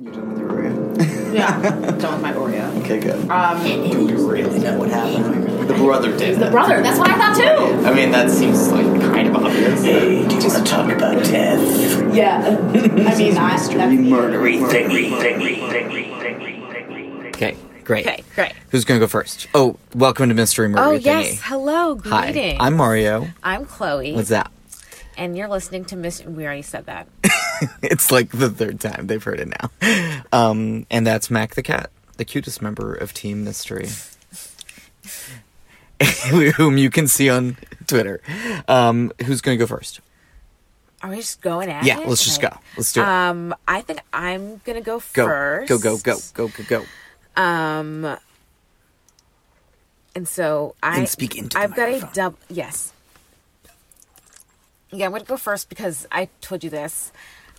You done with your Oreo? Yeah, done with my Oreo. Okay, good. Um, Do you really know what happened? The brother did. the brother. That's what I thought too. I mean, that seems like kind of obvious. Hey, do you want to talk about death? Yeah. I mean, I. That's, Murdery thingy, thingy, thingy, thingy. Okay, great. okay, great. Who's going to go first? Oh, welcome to Mystery Murder Oh Thingy. yes, hello, Hi, greetings. I'm Mario. I'm Chloe, What's that? And you're listening to Miss. We already said that. It's like the third time they've heard it now. Um, and that's Mac the cat, the cutest member of Team Mystery, whom you can see on Twitter. Um, who's going to go first? Are we just going at Yeah, it? let's just Okay. go. Let's do it. Um, I think I'm gonna go go, first. go, go, go, go, go, go. Um, and so I And speak into I've got a dub. Yes. Yeah, I'm gonna go first because I told you this.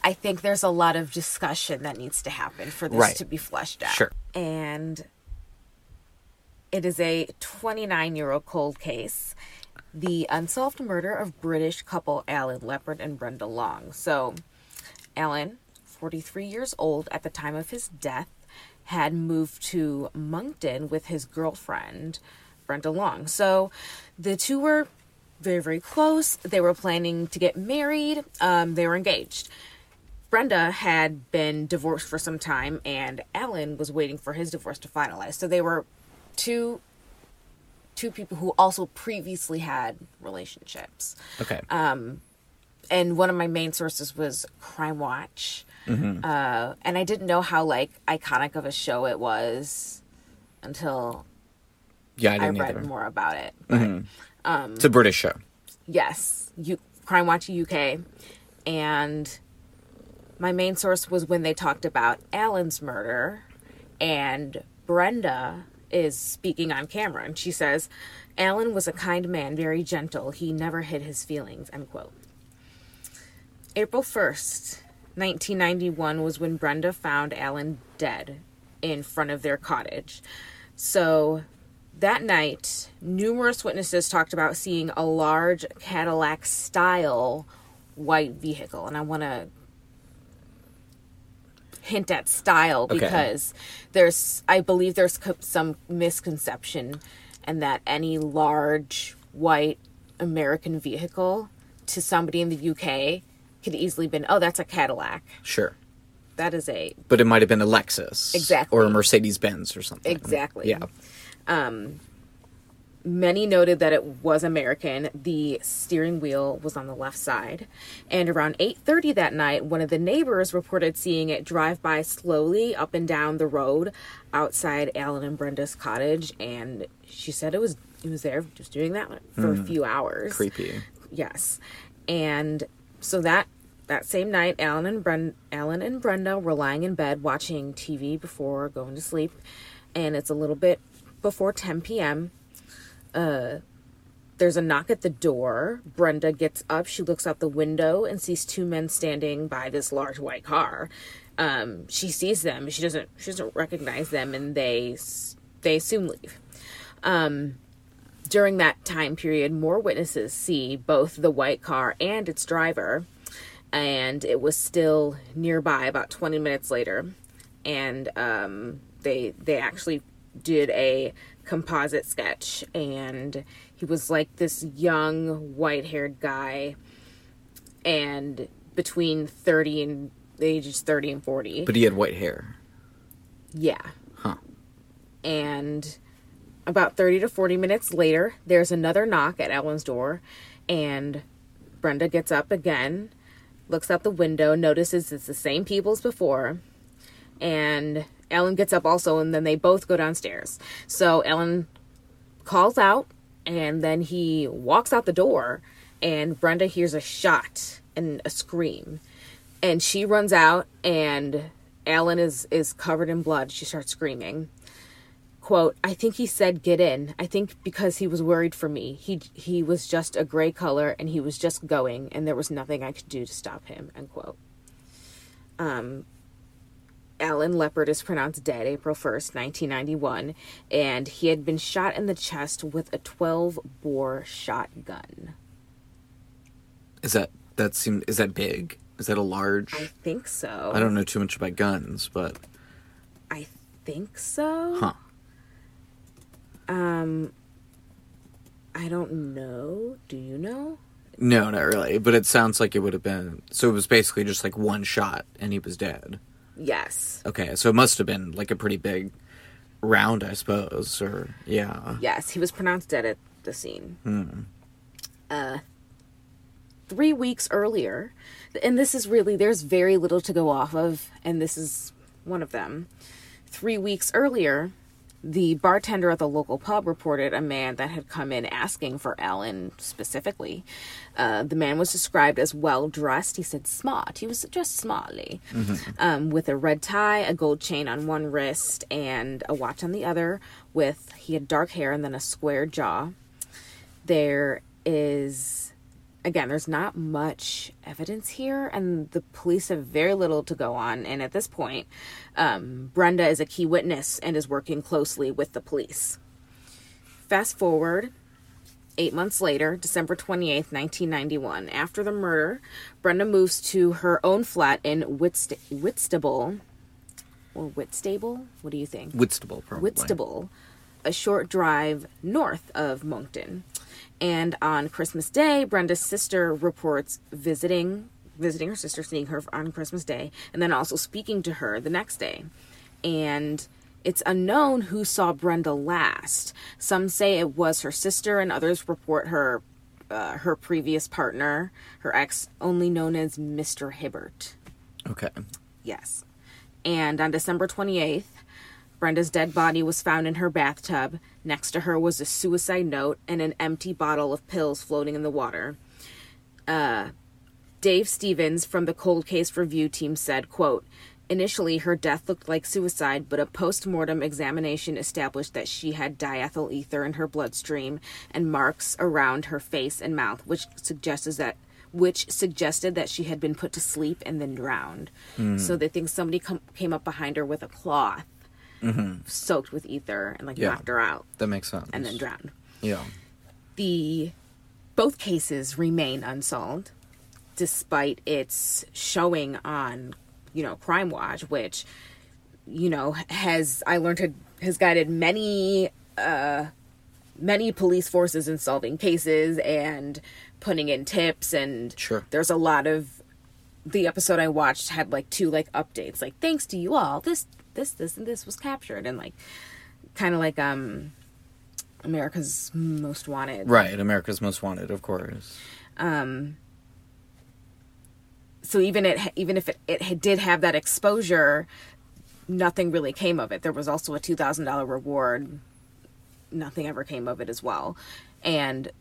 I think there's a lot of discussion that needs to happen for this Right. to be fleshed out. Sure. And it is a 29 year old cold case. The unsolved murder of British couple Alan Leppard and Brenda Long. So, Alan, 43 years old at the time of his death, had moved to Monkton with his girlfriend, Brenda Long. So, the two were very, very close. They were planning to get married, um, they were engaged. Brenda had been divorced for some time, and Alan was waiting for his divorce to finalize. So they were two two people who also previously had relationships. Okay. Um, And one of my main sources was Crime Watch, Mm-hmm. uh, and I didn't know how like iconic of a show it was until yeah, I I, read either. more about it. But Um, it's a British show. yes, you, Crime Watch UK, and my main source was when they talked about Alan's murder, and Brenda is speaking on camera, and she says, "Alan was a kind man, very gentle. He never hid his feelings." End quote. April first, nineteen ninety one, was when Brenda found Alan dead in front of their cottage. So that night, numerous witnesses talked about seeing a large Cadillac style white vehicle. And I want to hint at style Okay. because there's, I believe there's some misconception and that any large white American vehicle to somebody in the UK could easily been, oh, that's a Cadillac. Sure. That is a But it might have been a Lexus. Exactly. Or a Mercedes Benz or something. Exactly. Yeah. Um, many noted that it was American. The steering wheel was on the left side. And around 8:30 that night, one of the neighbors reported seeing it drive by slowly up and down the road outside Alan and Brenda's cottage and she said it was it was there just doing that for a hmm. few hours. Creepy. Yes. And so that that same night, Alan and Bren- Alan and Brenda were lying in bed watching TV before going to sleep, and it's a little bit before 10 p.m. Uh, there's a knock at the door. Brenda gets up. She looks out the window and sees two men standing by this large white car. Um, she sees them. She doesn't. She doesn't recognize them, and they they soon leave during that time period, more witnesses see both the white car and its driver, and it was still nearby about 20 minutes later. And um, they they actually did a composite sketch, and he was like this young white haired guy, and between 30 and the ages 30 and 40. But he had white hair. Yeah. Huh. And about 30 to 40 minutes later, there's another knock at Ellen's door, and Brenda gets up again, looks out the window, notices it's the same people as before, and Ellen gets up also, and then they both go downstairs. So Ellen calls out, and then he walks out the door, and Brenda hears a shot and a scream. and she runs out and Alan is is covered in blood. She starts screaming. Quote, I think he said get in. I think because he was worried for me. He he was just a gray color and he was just going and there was nothing I could do to stop him. End quote. Um Alan Leppard is pronounced dead April 1st, 1991, and he had been shot in the chest with a 12 bore shotgun. Is that that seem is that big? Is that a large? I think so. I don't know too much about guns, but I think so. huh. Um, I don't know. Do you know? No, not really. But it sounds like it would have been. So it was basically just like one shot, and he was dead. Yes. Okay, so it must have been like a pretty big round, I suppose. Or yeah. Yes, he was pronounced dead at the scene. Uh, three weeks earlier, and this is really, there's very little to go off of, and this is one of them. Three weeks earlier, the bartender at the local pub reported a man that had come in asking for Alan specifically. Uh, the man was described as well dressed. He said smart. He was dressed smartly, um, with a red tie, a gold chain on one wrist, and a watch on the other. With he had dark hair and then a square jaw. There is again, there's not much evidence here, and the police have very little to go on. And at this point, um, Brenda is a key witness and is working closely with the police. Fast forward eight months later, December 28th, 1991. After the murder, Brenda moves to her own flat in Whitst- Whitstable. Or Whitstable? What do you think? Whitstable, probably. Whitstable, a short drive north of Monkton. And on Christmas Day, Brenda's sister reports visiting visiting her sister, seeing her on Christmas Day, and then also speaking to her the next day. And it's unknown who saw Brenda last. Some say it was her sister, and others report her uh, her previous partner, her ex, only known as Mr. Hibbert. Okay. Yes. And on December 28th, Brenda's dead body was found in her bathtub. Next to her was a suicide note and an empty bottle of pills floating in the water. Uh, Dave Stevens from the Cold Case Review team said, quote, Initially, her death looked like suicide, but a post-mortem examination established that she had diethyl ether in her bloodstream and marks around her face and mouth, which suggests that which suggested that she had been put to sleep and then drowned. So they think somebody com- came up behind her with a cloth soaked with ether and like Yeah. knocked her out That makes sense. and then drowned. Yeah. The both cases remain unsolved despite its showing on, you know, Crime Watch, which you know has I learned had, has guided many uh many police forces in solving cases and putting in tips and Sure. there's a lot of the episode I watched had like two like updates like thanks to you all this this this and this was captured and like kind of like um America's Most Wanted Right. America's Most Wanted, of course. Um. so even it even if it, it did have that exposure nothing really came of it there was also a $2000 reward nothing ever came of it as well and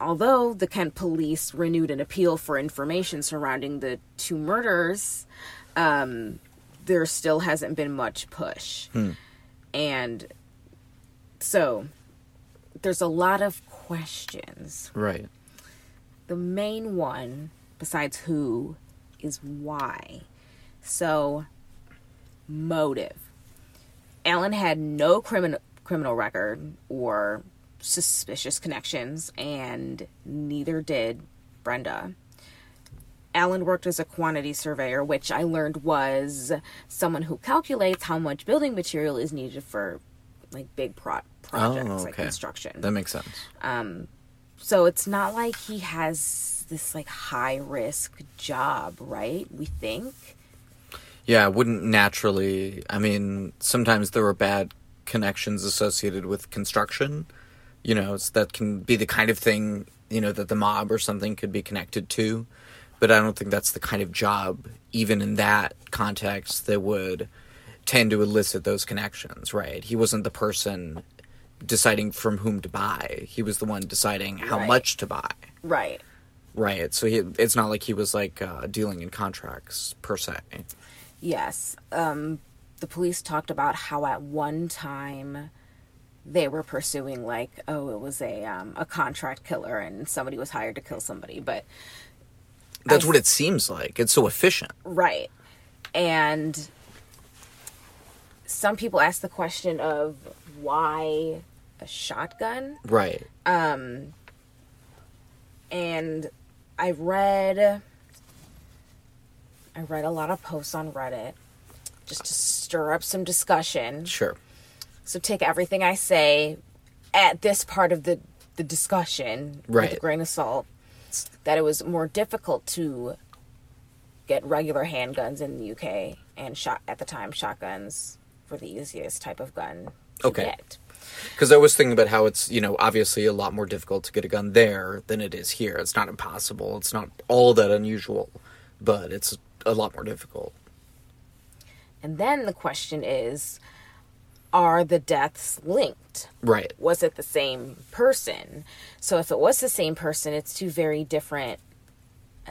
although the kent police renewed an appeal for information surrounding the two murders um, there still hasn't been much push hmm. and so there's a lot of questions Right. the main one, besides who, is why. So, motive. Alan had no criminal criminal record or suspicious connections, and neither did Brenda. Alan worked as a quantity surveyor, which I learned was someone who calculates how much building material is needed for like big pro- projects oh, like construction. That makes sense. Um, so it's not like he has this like high risk job, right? We think. Yeah, it wouldn't naturally. I mean, sometimes there are bad connections associated with construction. You know, it's, that can be the kind of thing, you know, that the mob or something could be connected to. But I don't think that's the kind of job, even in that context, that would tend to elicit those connections, right? He wasn't the person deciding from whom to buy, he was the one deciding how Right. much to buy. Right. Right. So he, it's not like he was like uh, dealing in contracts per se. Yes. Um, the police talked about how at one time they were pursuing like, oh, it was a um, a contract killer and somebody was hired to kill somebody, but That's I- what it seems like. It's so efficient. right. And some people ask the question of why a shotgun Right. Um and I read I read a lot of posts on Reddit just to stir up some discussion. Sure. So take everything I say at this part of the the discussion right. with a grain of salt. That it was more difficult to get regular handguns in the UK and shot at the time shotguns were the easiest type of gun to Okay. get. Because I was thinking about how it's, you know, obviously a lot more difficult to get a gun there than it is here. It's not impossible. It's not all that unusual, but it's a lot more difficult. And then the question is are the deaths linked? Right. was it the same person? So if it was the same person, it's two very different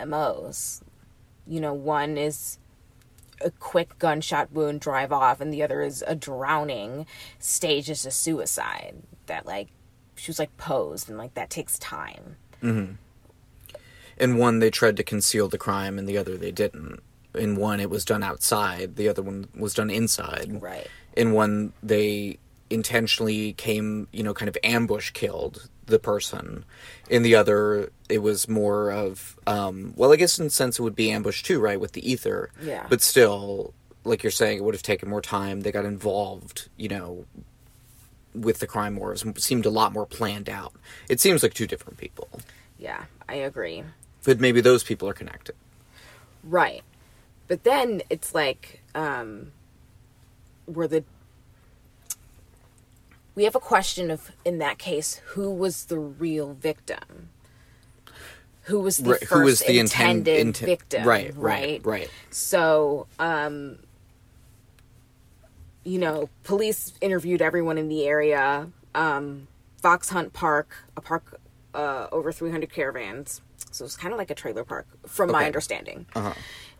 MOs. You know, one is a quick gunshot wound, drive off, and the other is a drowning, staged as a suicide. That like she was like posed, and like that takes time. Mm-hmm. In one, they tried to conceal the crime, and the other, they didn't. In one, it was done outside. The other one was done inside. Right. In one, they intentionally came, you know, kind of ambush killed the person. In the other, it was more of, um, well, I guess in a sense it would be ambush too, right, with the ether. Yeah. But still, like you're saying, it would have taken more time. They got involved, you know, with the crime wars. It seemed a lot more planned out. It seems like two different people. Yeah, I agree. But maybe those people are connected. Right. But then it's like, um, were the. We have a question of, in that case, who was the real victim? Who was the Right, first who was the intended inten- victim? right, right, right. So, um, you know, police interviewed everyone in the area. Um, Fox Hunt Park, a park uh, over 300 caravans. So it's kind of like a trailer park, from my Okay. understanding.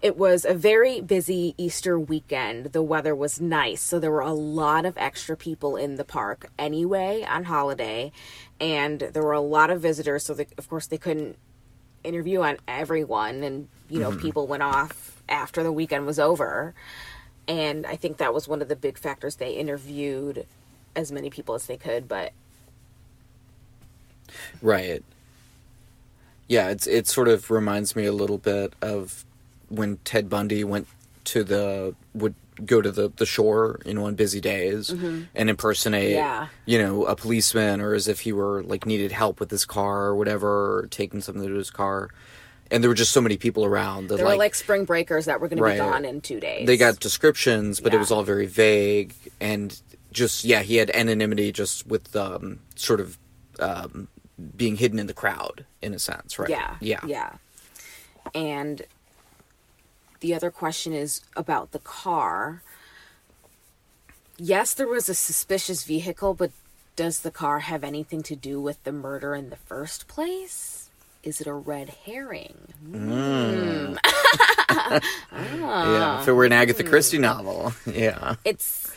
It was a very busy Easter weekend. The weather was nice, so there were a lot of extra people in the park anyway on holiday, and there were a lot of visitors. So, they, of course, they couldn't interview on everyone, and you know, mm-hmm. people went off after the weekend was over. And I think that was one of the big factors. They interviewed as many people as they could, but Right. Yeah, it's it sort of reminds me a little bit of when Ted Bundy went to the would go to the, the shore, you know, on busy days and impersonate Yeah. you know, a policeman or as if he were like needed help with his car or whatever, or taking something to his car. And there were just so many people around that there were like spring breakers that were going Right. to be gone in two days. they got descriptions, but it was all very vague and just yeah, he had anonymity just with um, sort of um, being hidden in the crowd in a sense, right? Yeah. yeah, Yeah. And the other question is about the car. Yes, there was a suspicious vehicle, but does the car have anything to do with the murder in the first place? Is it a red herring? Hmm. yeah. If it were an Agatha hmm. Christie novel, yeah, It's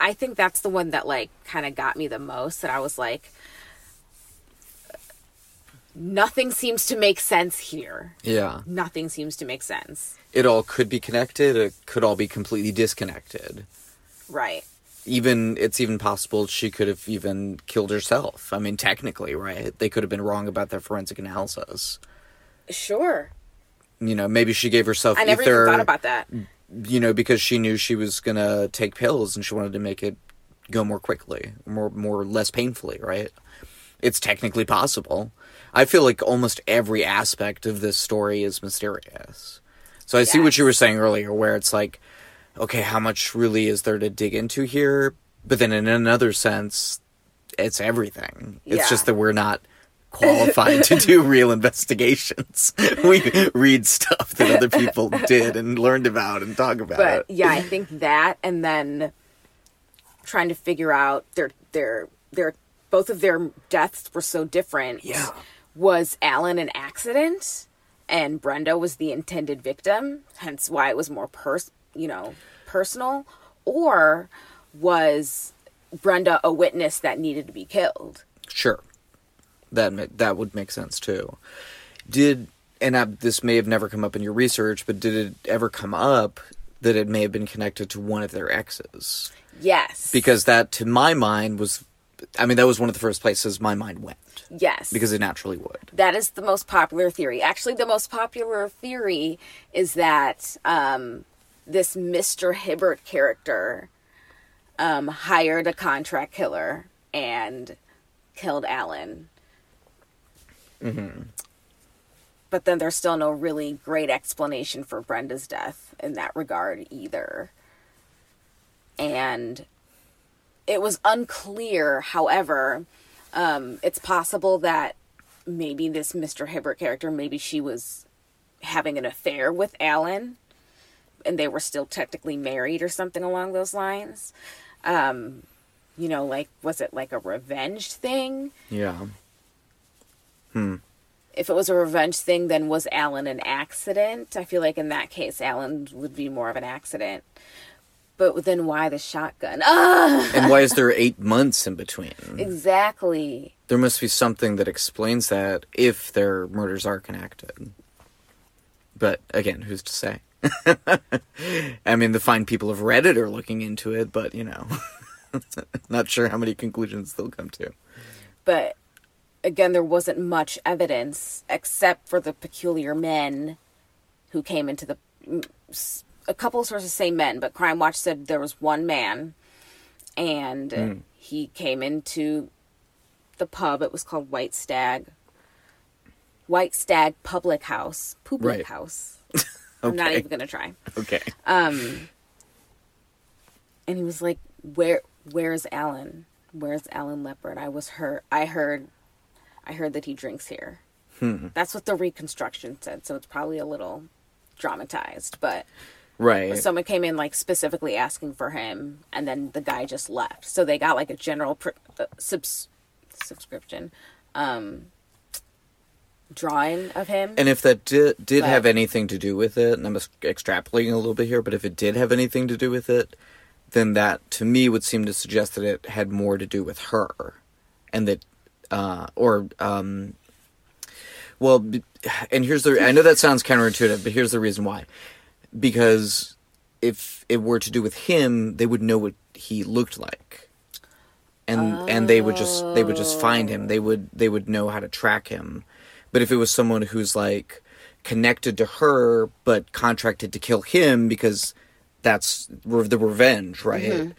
I think that's the one that like kind of got me the most that I was like nothing seems to make sense here. yeah. Nothing seems to make sense. It all could be connected. It could all be completely disconnected. Right. Even it's even possible she could have even killed herself. I mean, technically, right? They could have been wrong about their forensic analysis. Sure. You know, maybe she gave herself I never ether. even thought about that. you know, because she knew she was gonna take pills and she wanted to make it go more quickly, more more less painfully, right? It's technically possible. I feel like almost every aspect of this story is mysterious. So I see what you were saying earlier, where it's like, okay, how much really is there to dig into here? But then in another sense, it's everything. It's just that we're not qualified to do real investigations. We read stuff that other people did and learned about and talk about But it. yeah, I think that and then trying to figure out their their their both of their deaths were so different. Yeah. was Alan an accident and Brenda was the intended victim, hence why it was more pers you know, personal, or was Brenda a witness that needed to be killed? Sure, that ma- that would make sense too. Did and I, this may have never come up in your research, but did it ever come up that it may have been connected to one of their exes? Yes. Because that, to my mind, was, I mean, that was one of the first places my mind went yes. because it naturally would. that is the most popular theory. Actually, the most popular theory is that um, this Mr. Hibbert character um, hired a contract killer and killed Alan. Mm-hmm. But then there's still no really great explanation for Brenda's death in that regard either. And it was unclear, however, um, it's possible that maybe this Mr. Hibbert character, maybe she was having an affair with Alan and they were still technically married or something along those lines. Um, you know, like, was it like a revenge thing? Yeah. If it was a revenge thing, then was Alan an accident? I feel like in that case, Alan would be more of an accident. But then why the shotgun? Ah, And why is there eight months in between? exactly. There must be something that explains that if their murders are connected. But again, who's to say? I mean, the fine people of Reddit are looking into it, but you know, not sure how many conclusions they'll come to. but again there wasn't much evidence except for the peculiar men who came into the a couple sources say men but crime watch said there was one man and hmm. he came into the pub. It was called white stag. White stag public house. Public Right. house. I'm not even gonna try. Okay. Um, and he was like where where's alan? Where's alan Leppard? I was hurt i heard i heard that he drinks here. Hmm. That's what the reconstruction said so it's probably a little dramatized but right. someone came in like specifically asking for him and then the guy just left. So they got like a general pr- uh, subs- subscription um drawing of him. And if that did did But- have anything to do with it, and I'm extrapolating a little bit here, but if it did have anything to do with it, then that to me would seem to suggest that it had more to do with her, and that, uh, or um, well, and here's the I know that sounds counterintuitive, but here's the reason why, because if it were to do with him, they would know what he looked like. And and they would just they would just find him. They would they would know how to track him. But if it was someone who's like connected to her but contracted to kill him because that's re- the revenge, right? Mm-hmm.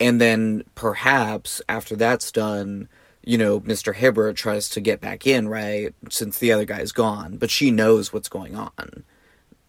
And then perhaps after that's done, you know, Mr. Hibbert tries to get back in, right? Since the other guy's gone, but she knows what's going on,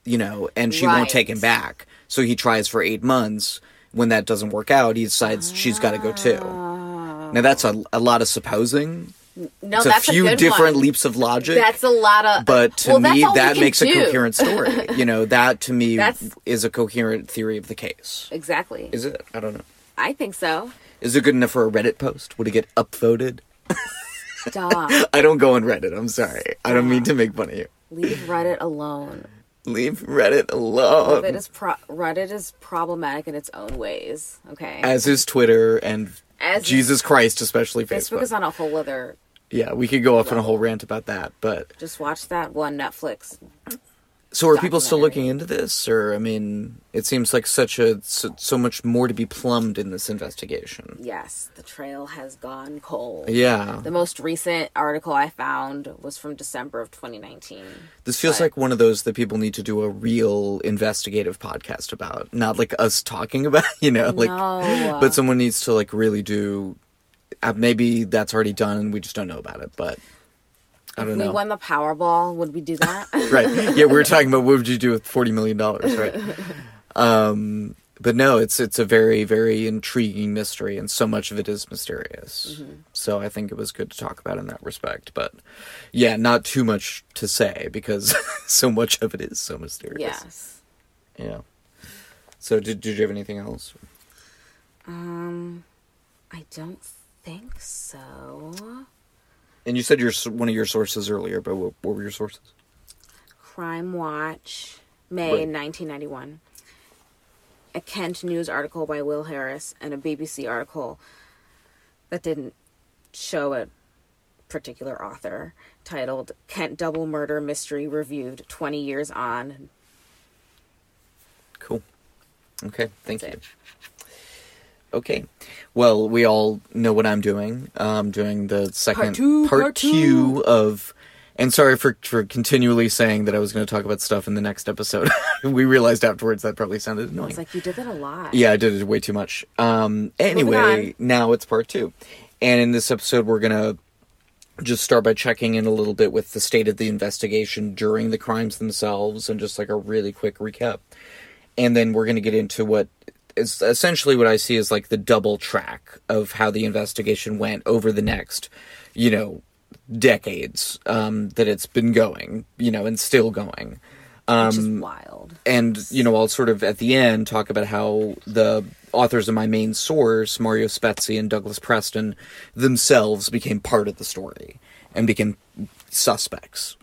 you know, and she won't take him back. So he tries for eight months. When that doesn't work out, he decides she's got to go too. Ah. Now that's a, a lot of supposing. no It's that's a few good different one. leaps of logic. that's a lot of but to well, me, that makes a coherent story. you know, that to me That's- is a coherent theory of the case. exactly Is it? I don't know. i think so Is it good enough for a Reddit post? Would it get upvoted? stop I don't go on Reddit. I'm sorry. I don't mean to make fun of you. leave reddit alone Leave Reddit alone. Reddit is pro- Reddit is problematic in its own ways. Okay, As is Twitter and As Jesus Christ, especially Facebook Facebook. is on a whole other. yeah, we could go off on a whole rant about that. But Just watch that one Netflix. So are people still looking into this? Or, I mean, it seems like such a, so, so much more to be plumbed in this investigation. Yes, the trail has gone cold. Yeah. The most recent article I found was from December of 2019. This feels But- like one of those that people need to do a real investigative podcast about, not like us talking about, you know, like, No. but someone needs to like really do. Uh, maybe that's already done and we just don't know about it, but I don't If we know. won the Powerball, would we do that? right? Yeah, we were talking about what would you do with forty million dollars, right? Um, but no, it's it's a very very intriguing mystery, and so much of it is mysterious. Mm-hmm. So I think it was good to talk about in that respect. But yeah, not too much to say because so much of it is so mysterious. yes. Yeah. So did did you have anything else? Um, I don't think so. And you said your one of your sources earlier, but what, what were your sources? Crime Watch, May Right. 1991. A Kent News article by Will Harris and a BBC article that didn't show a particular author titled Kent Double Murder Mystery Reviewed 20 Years On. Cool. Okay, thank you. It. Okay. Well, we all know what I'm doing. I'm doing the second two, part two of and sorry for for continually saying that I was going to talk about stuff in the next episode. we realized afterwards that probably sounded annoying. It's like you did that a lot. Yeah, I did it way too much. Um, anyway, now it's part two. And in this episode, we're going to just start by checking in a little bit with the state of the investigation during the crimes themselves and just like a really quick recap. And then we're going to get into what is essentially what I see as like the double track of how the investigation went over the next, you know, decades um, that it's been going, you know, and still going Which is Um, wild. and you know i'll sort of at the end talk about how the authors of my main source mario Spezi and douglas preston themselves became part of the story and became suspects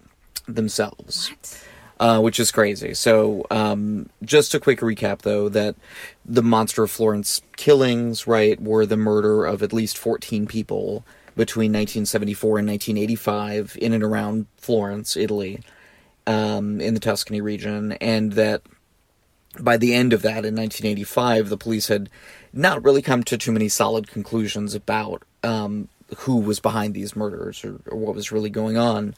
themselves What? Uh, which is crazy. So, um, just a quick recap, though, that the Monster of Florence killings, right, were the murder of at least 14 people between 1974 and 1985 in and around Florence, Italy, um, in the Tuscany region, and that by the end of that in 1985, the police had not really come to too many solid conclusions about um, who was behind these murders or, or what was really going on,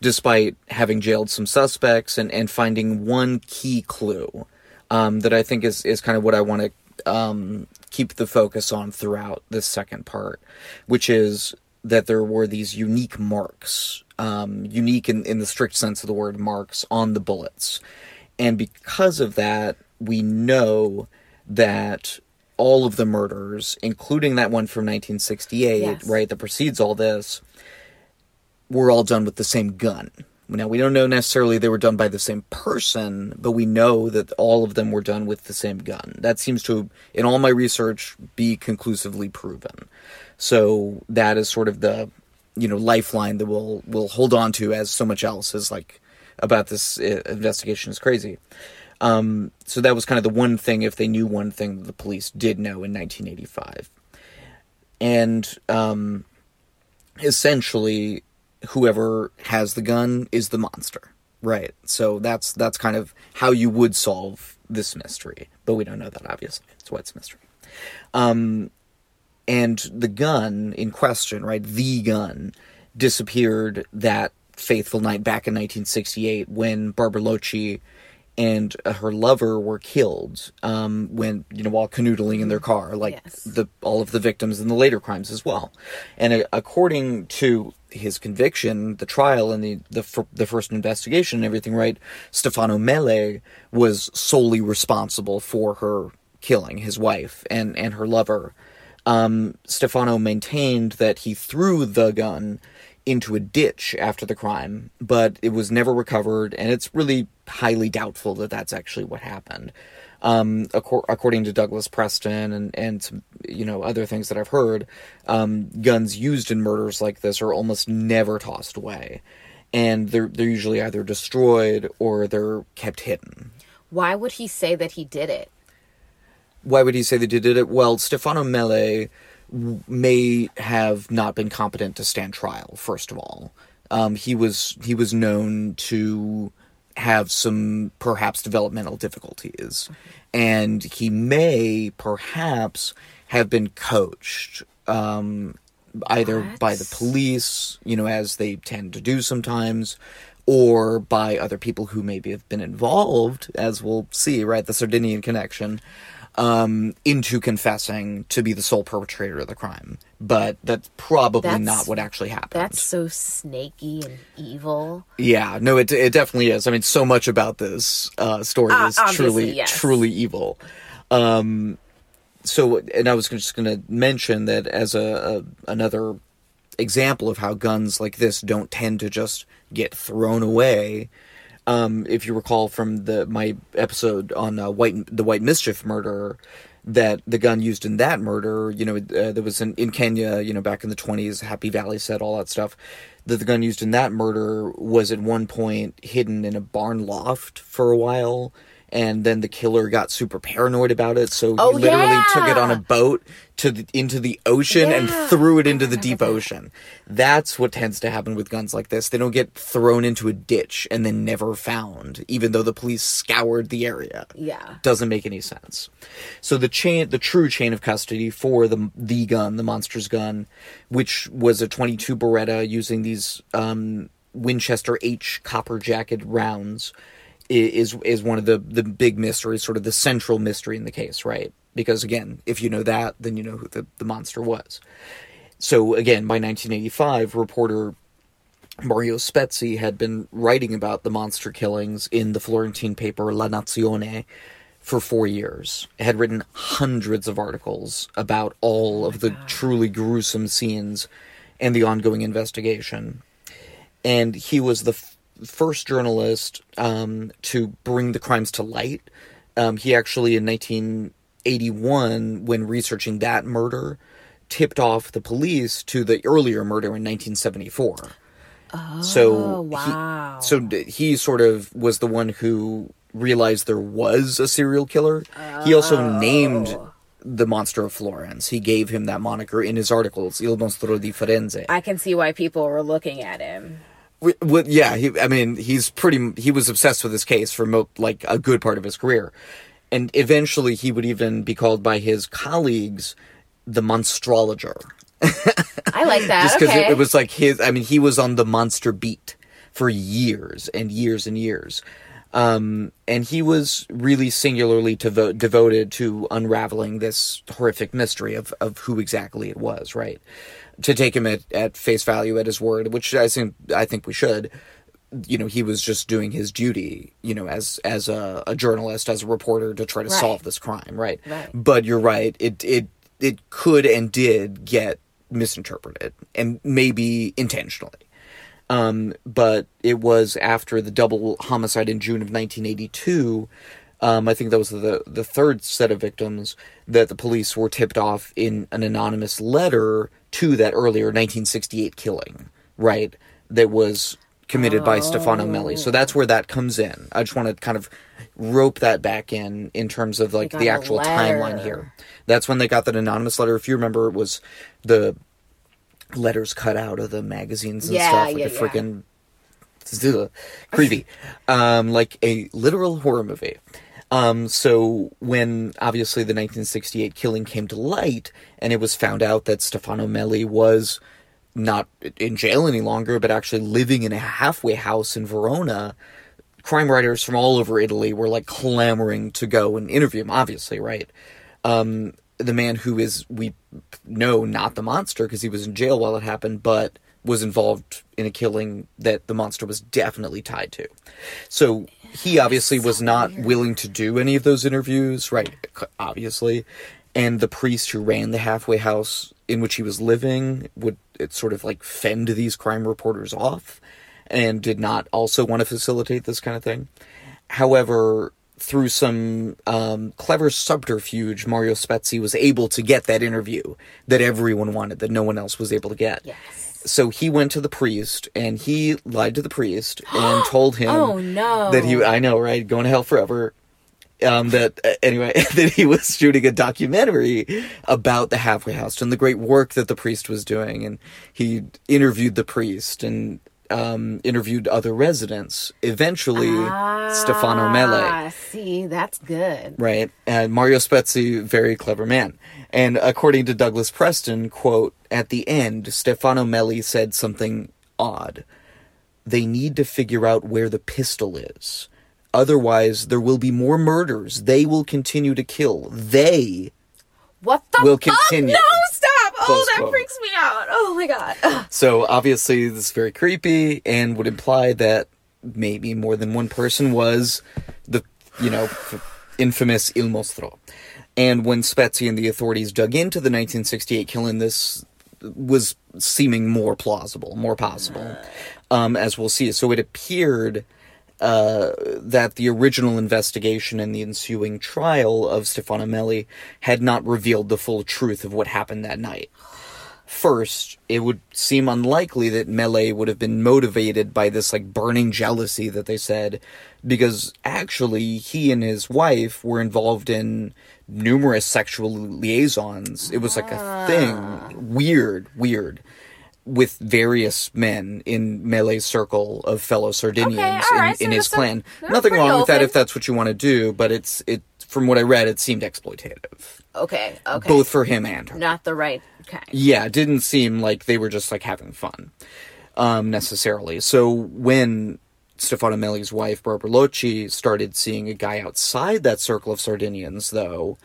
despite having jailed some suspects and, and finding one key clue um, that I think is, is kind of what I want to um, keep the focus on throughout this second part, which is that there were these unique marks, um, unique in, in the strict sense of the word marks, on the bullets. And because of that, we know that all of the murders, including that one from 1968, Yes. right, that precedes all this, were all done with the same gun. Now, we don't know necessarily they were done by the same person, but we know that all of them were done with the same gun. That seems to, in all my research, be conclusively proven. So that is sort of the, you know, lifeline that we'll we'll hold on to as so much else is like about this uh, investigation is crazy. Um, so that was kind of the one thing, if they knew one thing, the police did know in 1985. And um, essentially, whoever has the gun is the monster, right? So that's that's kind of how you would solve this mystery, but we don't know that obviously. That's why it's a mystery. Um, and the gun in question, right? The gun disappeared that fateful night back in 1968 when Barbara Locci and her lover were killed um, when you know while canoodling in their car, like Yes. the all of the victims in the later crimes as well. And uh, according to his conviction, the trial and the the, the first investigation and everything, right? Stefano Mele was solely responsible for her killing his wife and and her lover. Um, Stefano maintained that he threw the gun into a ditch after the crime, but it was never recovered, and it's really highly doubtful that that's actually what happened. Um, according to Douglas Preston and and some, you know other things that I've heard, um, guns used in murders like this are almost never tossed away, and they're they're usually either destroyed or they're kept hidden. Why would he say that he did it? Why would he say that he did it? Well, Stefano Mele may have not been competent to stand trial. First of all, um, he was he was known to have some perhaps developmental difficulties, and he may perhaps have been coached um, either What? by the police, you know, as they tend to do sometimes, or by other people who maybe have been involved, as we'll see, right? The Sardinian connection, um, into confessing to be the sole perpetrator of the crime. But that's probably That's- not what actually happened. That's so snaky and evil. Yeah, no, it it definitely is. I mean, so much about this uh, story Uh, is truly yes. truly evil. Um, so, and I was just going to mention that as a, a another example of how guns like this don't tend to just get thrown away. Um, if you recall from the my episode on uh, white the white mischief murder, that the gun used in that murder, you know, uh, there was an, in Kenya, you know, back in the twenties, Happy Valley said all that stuff. That the gun used in that murder was at one point hidden in a barn loft for a while. And then the killer got super paranoid about it, so he Oh, literally took it on a boat to the, into the ocean and threw it into the deep ocean. That's what tends to happen with guns like this. They don't get thrown into a ditch and then never found, even though the police scoured the area. Yeah. Doesn't make any sense. So the chain, the true chain of custody for the the gun, the monster's gun, which was a 22 Beretta using these um, Winchester H copper jacketed rounds, is is one of the the big mysteries, sort of the central mystery in the case, right? Because again, if you know that, then you know who the, the monster was. So again, by 1985, reporter Mario Spezi had been writing about the monster killings in the Florentine paper La Nazione for four years. Had written hundreds of articles about all of the truly gruesome scenes and the ongoing investigation. And he was the first journalist um, to bring the crimes to light. Um, he actually, in 1981, when researching that murder, tipped off the police to the earlier murder in 1974. Oh, so Oh, wow. he, so he sort of was the one who realized there was a serial killer. He also Oh. named the monster of Florence. He gave him that moniker in his articles, Il Mostro di Firenze. I can see why people were looking at him. Wi- yeah, he, I mean, he's pretty. He was obsessed with this case for mo- like a good part of his career, and eventually he would even be called by his colleagues the monstrologer. I like that. just because okay. it, it was like his i mean he was on the monster beat for years and years and years um, and he was really singularly devo- devoted to unraveling this horrific mystery of, of who exactly it was right to take him at, at face value at his word which i think i think we should you know he was just doing his duty you know as as a, a journalist as a reporter to try to Right. solve this crime right Right. but you're right it it it could and did get misinterpreted and maybe intentionally um, but it was after the double homicide in June of 1982. Um, I think that was the the third set of victims that the police were tipped off in an anonymous letter to that earlier 1968 killing, right? That was committed by Stefano Mele. So that's where that comes in. I just want to kind of rope that back in in terms of like the actual timeline here. That's when they got that anonymous letter. If you remember, it was the letters cut out of the magazines and Yeah, stuff, like yeah, a yeah. freaking ugh, creepy, um, like a literal horror movie. Um, so when obviously the 1968 killing came to light, and it was found out that Stefano Mele was not in jail any longer, but actually living in a halfway house in Verona, crime writers from all over Italy were like clamoring to go and interview him. Obviously, right? Um, the man who is we know not the monster because he was in jail while it happened, but was involved in a killing that the monster was definitely tied to. So he obviously was not willing to do any of those interviews, right? Obviously. And the priest who ran the halfway house in which he was living would it sort of like fend these crime reporters off and did not also want to facilitate this kind of thing. However, through some um, clever subterfuge, Mario Spezi was able to get that interview that everyone wanted, that no one else was able to get. Yes. So he went to the priest and he lied to the priest and told him Oh, no. that he I know right? Going to hell forever. Um that uh, anyway that he was shooting a documentary about the halfway house and the great work that the priest was doing. And he interviewed the priest and um interviewed other residents eventually Stefano Mele Ah, see, that's good. right? And Mario Spezi, very clever man. And according to Douglas Preston, quote, at the end, Stefano Mele said something odd. They need to figure out where the pistol is. Otherwise, there will be more murders. They will continue to kill. They. What the Will fuck? continue. No! Oh, that quote. freaks me out. Oh my god. Ugh. So obviously, this is very creepy and would imply that maybe more than one person was the, you know, infamous Il Mostro. And when Spezi and the authorities dug into the 1968 killing, this was seeming more plausible, more possible, um, as we'll see. So it appeared uh, that the original investigation and the ensuing trial of Stefano Mele had not revealed the full truth of what happened that night. First, it would seem unlikely that Mele would have been motivated by this like burning jealousy that they said, because actually he and his wife were involved in numerous sexual liaisons. It was like a thing. Weird, weird. With various men in Mele's circle of fellow Sardinians Okay, right, in, in so his that's a- clan. Nothing wrong with that if that's what you want to do, but it's it from what I read, it seemed exploitative, Okay, okay. both for him and her. Not the right kind. Yeah, it didn't seem like they were just like having fun, um, necessarily. So when Stefano Mele's wife, Barbara Locci, started seeing a guy outside that circle of Sardinians, though,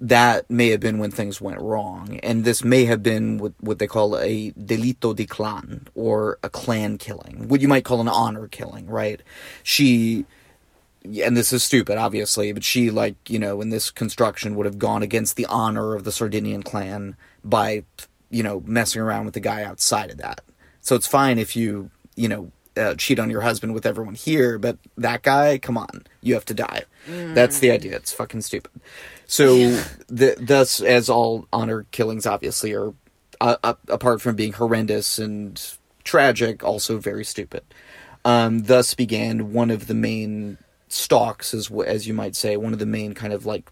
that may have been when things went wrong. And this may have been what, what they call a delitto di clan, or a clan killing, what you might call an honor killing, right? She and this is stupid, obviously, but she, like, you know, in this construction would have gone against the honor of the Sardinian clan by, you know, messing around with the guy outside of that. So it's fine if you, you know, uh, cheat on your husband with everyone here, but that guy, come on, you have to die. That's the idea. It's fucking stupid. So, the, thus, as all honor killings obviously are, uh, uh, apart from being horrendous and tragic, also very stupid. Um, thus began one of the main stalks, as as you might say, one of the main kind of like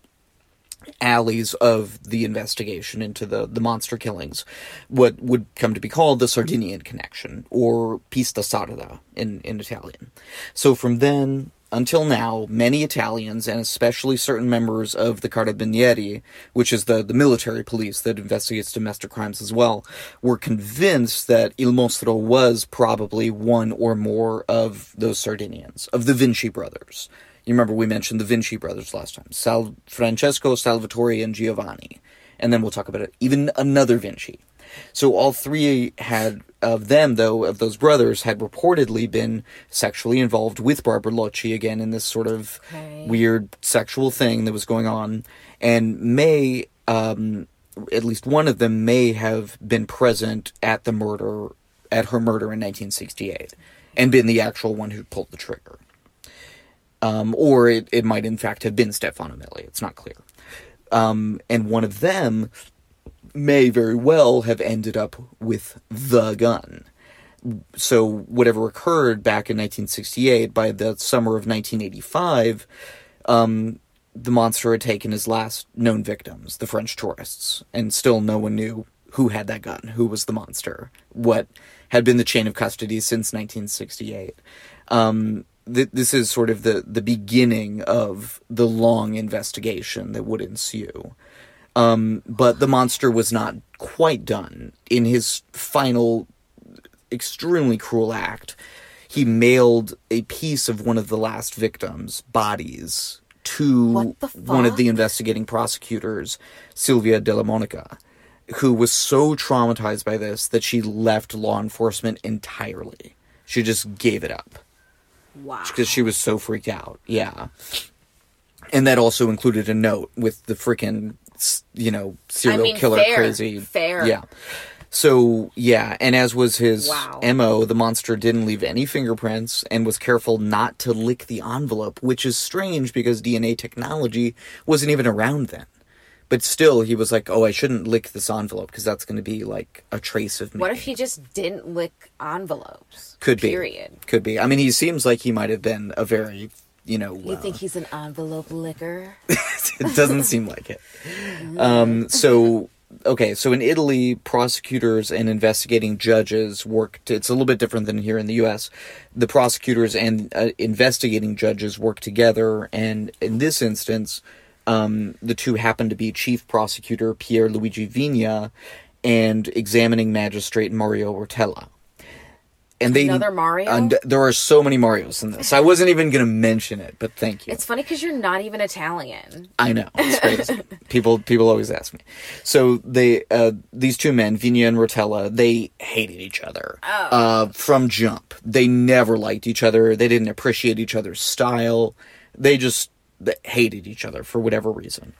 alleys of the investigation into the, the monster killings, what would come to be called the Sardinian connection, or Pista Sarda in, in Italian. So from then until now, many Italians, and especially certain members of the Carabinieri, which is the, the military police that investigates domestic crimes as well, were convinced that Il Mostro was probably one or more of those Sardinians, of the Vinci brothers. You remember we mentioned the Vinci brothers last time. Sal- Francesco, Salvatore, and Giovanni. And then we'll talk about it. Even another Vinci. So all three had of them, though, of those brothers, had reportedly been sexually involved with Barbara Locci again in this sort of Okay. weird sexual thing that was going on. And may, um, at least one of them may have been present at the murder, at her murder in 1968, and been the actual one who pulled the trigger um, or it, it might in fact have been Stefano Mele. It's not clear. Um, and one of them may very well have ended up with the gun. So whatever occurred back in 1968, by the summer of 1985, um, the monster had taken his last known victims, the French tourists, and still no one knew who had that gun, who was the monster, what had been the chain of custody since 1968. Um, th- this is sort of the, the beginning of the long investigation that would ensue. Um, but the monster was not quite done. In his final, extremely cruel act, he mailed a piece of one of the last victims' bodies to one of the investigating prosecutors, Silvia Della Monica, who was so traumatized by this that she left law enforcement entirely. She just gave it up Wow. because she was so freaked out. Yeah. And that also included a note with the freaking, you know, serial mean, killer fair, crazy. fair. Yeah. So, yeah, and as was his Wow. MO, the monster didn't leave any fingerprints and was careful not to lick the envelope, which is strange because DNA technology wasn't even around then. But still, he was like, oh, I shouldn't lick this envelope because that's going to be like a trace of me. What if he just didn't lick envelopes? Could be. Period. Could be. I mean, he seems like he might have been a very, you know, You uh, think he's an envelope licker? it doesn't seem like it. Um, so, okay, so in Italy, prosecutors and investigating judges worked. It's a little bit different than here in the U.S. The prosecutors and uh, investigating judges work together, and in this instance, um, the two happen to be Chief Prosecutor Pier Luigi Vigna and examining magistrate Mario Rotella. And they Another Mario? and there are so many Marios in this. I wasn't even going to mention it, but thank you. It's funny because you're not even Italian. I know it's crazy. people people always ask me. So they uh, these two men, Vigna and Rotella, they hated each other uh, from jump. They never liked each other. They didn't appreciate each other's style. They just they hated each other for whatever reason,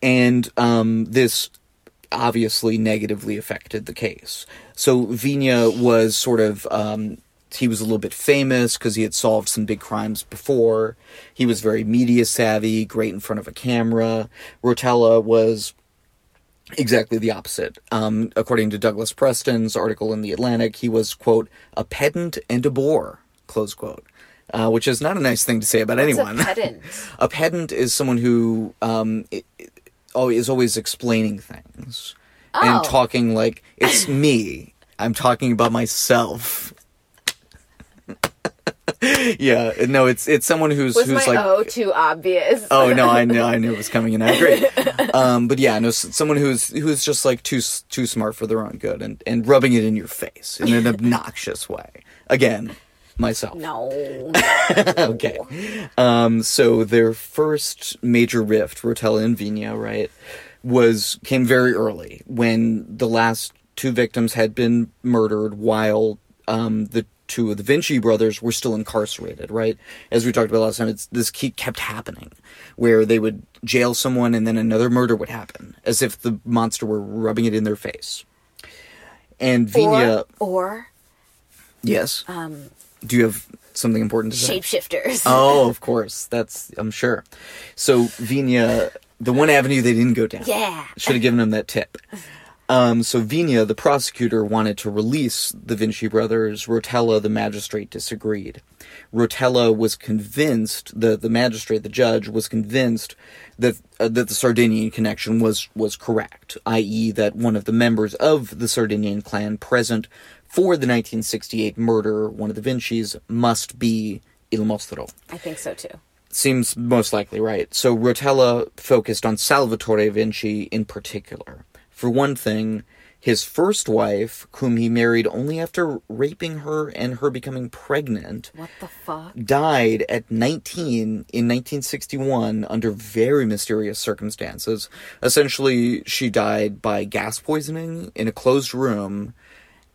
and um, this obviously negatively affected the case. So Vigna was sort of um, he was a little bit famous because he had solved some big crimes before. He was very media savvy, great in front of a camera. Rotella was exactly the opposite. Um, according to Douglas Preston's article in The Atlantic, he was, quote, a pedant and a bore, close quote. Uh, which is not a nice thing to say about What's anyone. a pedant? a pedant is someone who um, i- i- oh, is always explaining things Oh. and talking like it's me. I'm talking about myself. yeah, no, it's it's someone who's Was who's like O too obvious? Oh no, I knew I knew it was coming, and I agree. Um, but yeah, no, someone who's who's just like too too smart for their own good, and and rubbing it in your face in an obnoxious way. Again, myself. No. okay. Um, so their first major rift, Rotella and Vigna, right, was came very early when the last two victims had been murdered while um, the two of the Vinci brothers were still incarcerated, right? As we talked about last time, it's this keep, kept happening where they would jail someone and then another murder would happen as if the monster were rubbing it in their face. And Vigna, Or, or yes. um, Do you have something important to say? shapeshifters. Oh, of course. That's I'm sure. So Vigna, the one avenue they didn't go down. Yeah. Should have given them that tip. Um, so Vigna, the prosecutor, wanted to release the Vinci brothers. Rotella, the magistrate, disagreed. Rotella was convinced the the magistrate, the judge, was convinced that uh, that the Sardinian connection was was correct, i.e., that one of the members of the Sardinian clan present for the 1968 murder, one of the Vinci's, must be Il Mostro I think so too. seems most likely right. So Rotella focused on Salvatore Vinci in particular. For one thing, his first wife, whom he married only after raping her and her becoming pregnant, What the fuck? died at 19 in 1961 under very mysterious circumstances. Essentially, she died by gas poisoning in a closed room,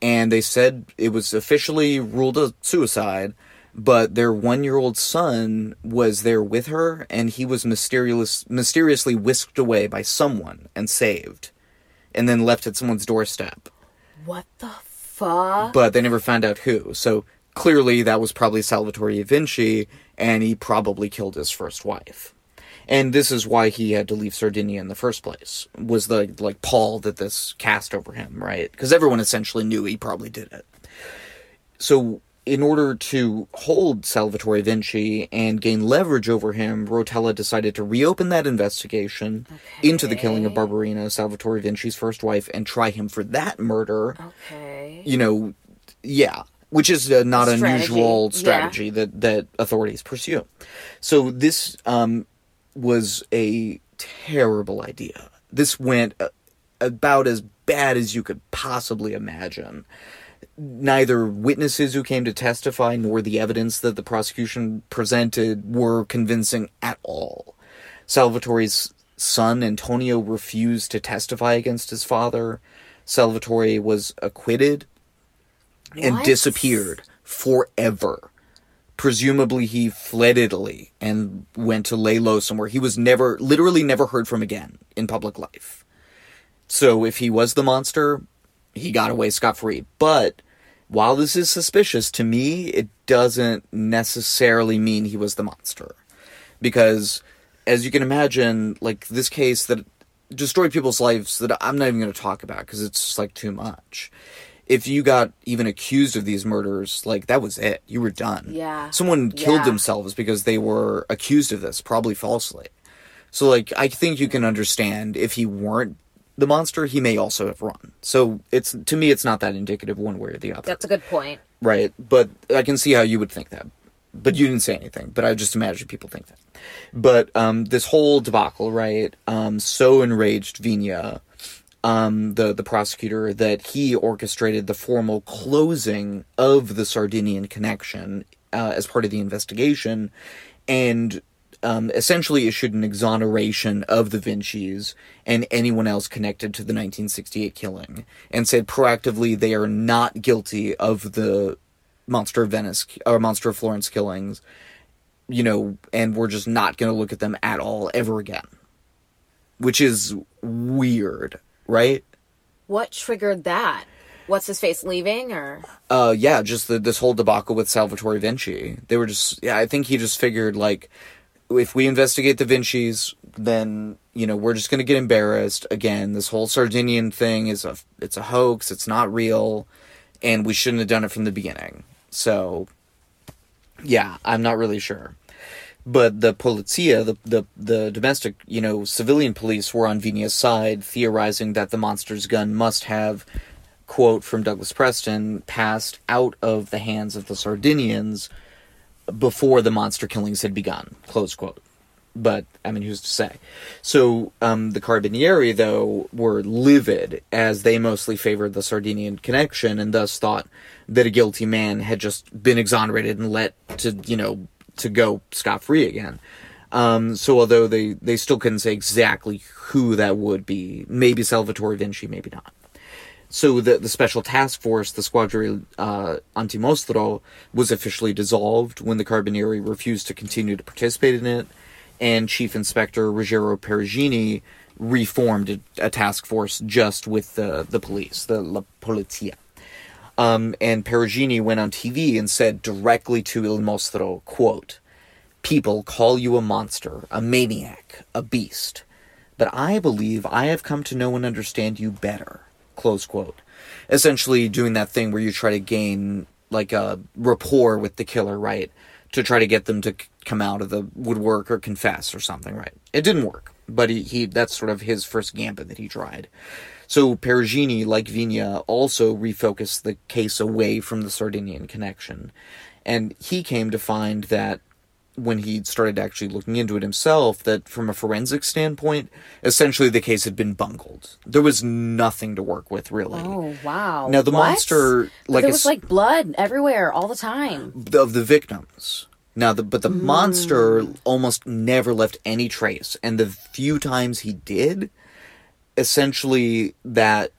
and they said it was officially ruled a suicide. But their one-year-old son was there with her, and he was mysterious, mysteriously whisked away by someone and saved, and then left at someone's doorstep What the fuck? but they never found out who. So clearly that was probably Salvatore Vinci, and he probably killed his first wife. And this is why he had to leave Sardinia in the first place. Was the like pall that this cast over him, right? Because everyone essentially knew he probably did it. So in order to hold Salvatore Vinci and gain leverage over him, Rotella decided to reopen that investigation into the killing of Barbarina, Salvatore Vinci's first wife, and try him for that murder okay. you know, yeah, which is uh, not Strategy, unusual yeah. strategy that that authorities pursue. So this um, was a terrible idea. This went uh, about as bad as you could possibly imagine. Neither witnesses who came to testify nor the evidence that the prosecution presented were convincing at all. Salvatore's son Antonio refused to testify against his father. Salvatore was acquitted and What? disappeared forever. Presumably, he fled Italy and went to lay low somewhere. He was never, literally, never heard from again in public life. So, if he was the monster, he got away scot free. But while this is suspicious, to me, it doesn't necessarily mean he was the monster. Because, as you can imagine, like this case that destroyed people's lives that I'm not even going to talk about because it's like too much. If you got even accused of these murders, like that was it. You were done. Yeah. Someone killed Yeah. themselves because they were accused of this, probably falsely. So, like, I think you can understand if he weren't the monster, he may also have run. So, it's to me, it's not that indicative one way or the other, That's a good point. right? But I can see how you would think that. But you didn't say anything. But I just imagine people think that. But um, this whole debacle, right? Um, so enraged Vigna, um, the the prosecutor, that he orchestrated the formal closing of the Sardinian connection uh, as part of the investigation, and um, essentially issued an exoneration of the Vinci's and anyone else connected to the 1968 killing, and said proactively they are not guilty of the Monster of Venice or Monster of Florence killings, you know, and we're just not going to look at them at all ever again. Which is weird, right? What triggered that? what's his face leaving or Uh, yeah, just the, this whole debacle with Salvatore Vinci. They were just, yeah, I think he just figured like, if we investigate the Vinci's, then you know we're just gonna get embarrassed again. This whole Sardinian thing is a, it's a hoax. It's not real, and we shouldn't have done it from the beginning. So, yeah, I'm not really sure. But the polizia, the, the the domestic, you know, civilian police were on Vigna's side, theorizing that the monster's gun must have quote from Douglas Preston passed out of the hands of the Sardinians before the monster killings had begun. Close quote. But I mean, who's to say? So um, the Carabinieri, though, were livid as they mostly favored the Sardinian connection and thus thought that a guilty man had just been exonerated and let to you know to go scot free again. Um, so although they they still couldn't say exactly who that would be, maybe Salvatore Vinci, maybe not. So the the special task force, the Squadra uh, Antimostro, was officially dissolved when the Carabinieri refused to continue to participate in it, and Chief Inspector Ruggiero Perugini reformed a, a task force just with the the police, the La Polizia. Um, and Perugini went on TV and said directly to Il Mostro, quote, People call you a monster, a maniac, a beast. But I believe I have come to know and understand you better. Close quote. Essentially doing that thing where you try to gain like a rapport with the killer, right? To try to get them to come out of the woodwork or confess or something, right? It didn't work, but he, he that's sort of his first gambit that he tried. So Perugini, like Vigna, also refocused the case away from the Sardinian connection. And he came to find that when he started actually looking into it himself, that from a forensic standpoint, essentially the case had been bungled. There was nothing to work with, really. oh wow Now, the What? monster, But like there was like blood everywhere all the time of the victims. Now, the, but the hmm. monster almost never left any trace, and the few times he did, essentially that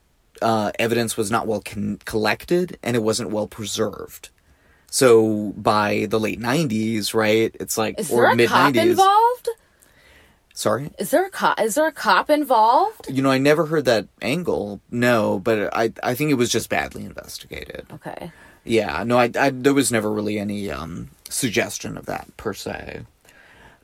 uh, evidence was not well con- collected and it wasn't well preserved. So by the late '90s, right? It's like is or a mid cop '90s. involved Sorry, is there a cop is there a cop involved you know I never heard that angle. No, but I I think it was just badly investigated. okay Yeah, no, I, I there was never really any um, suggestion of that per se.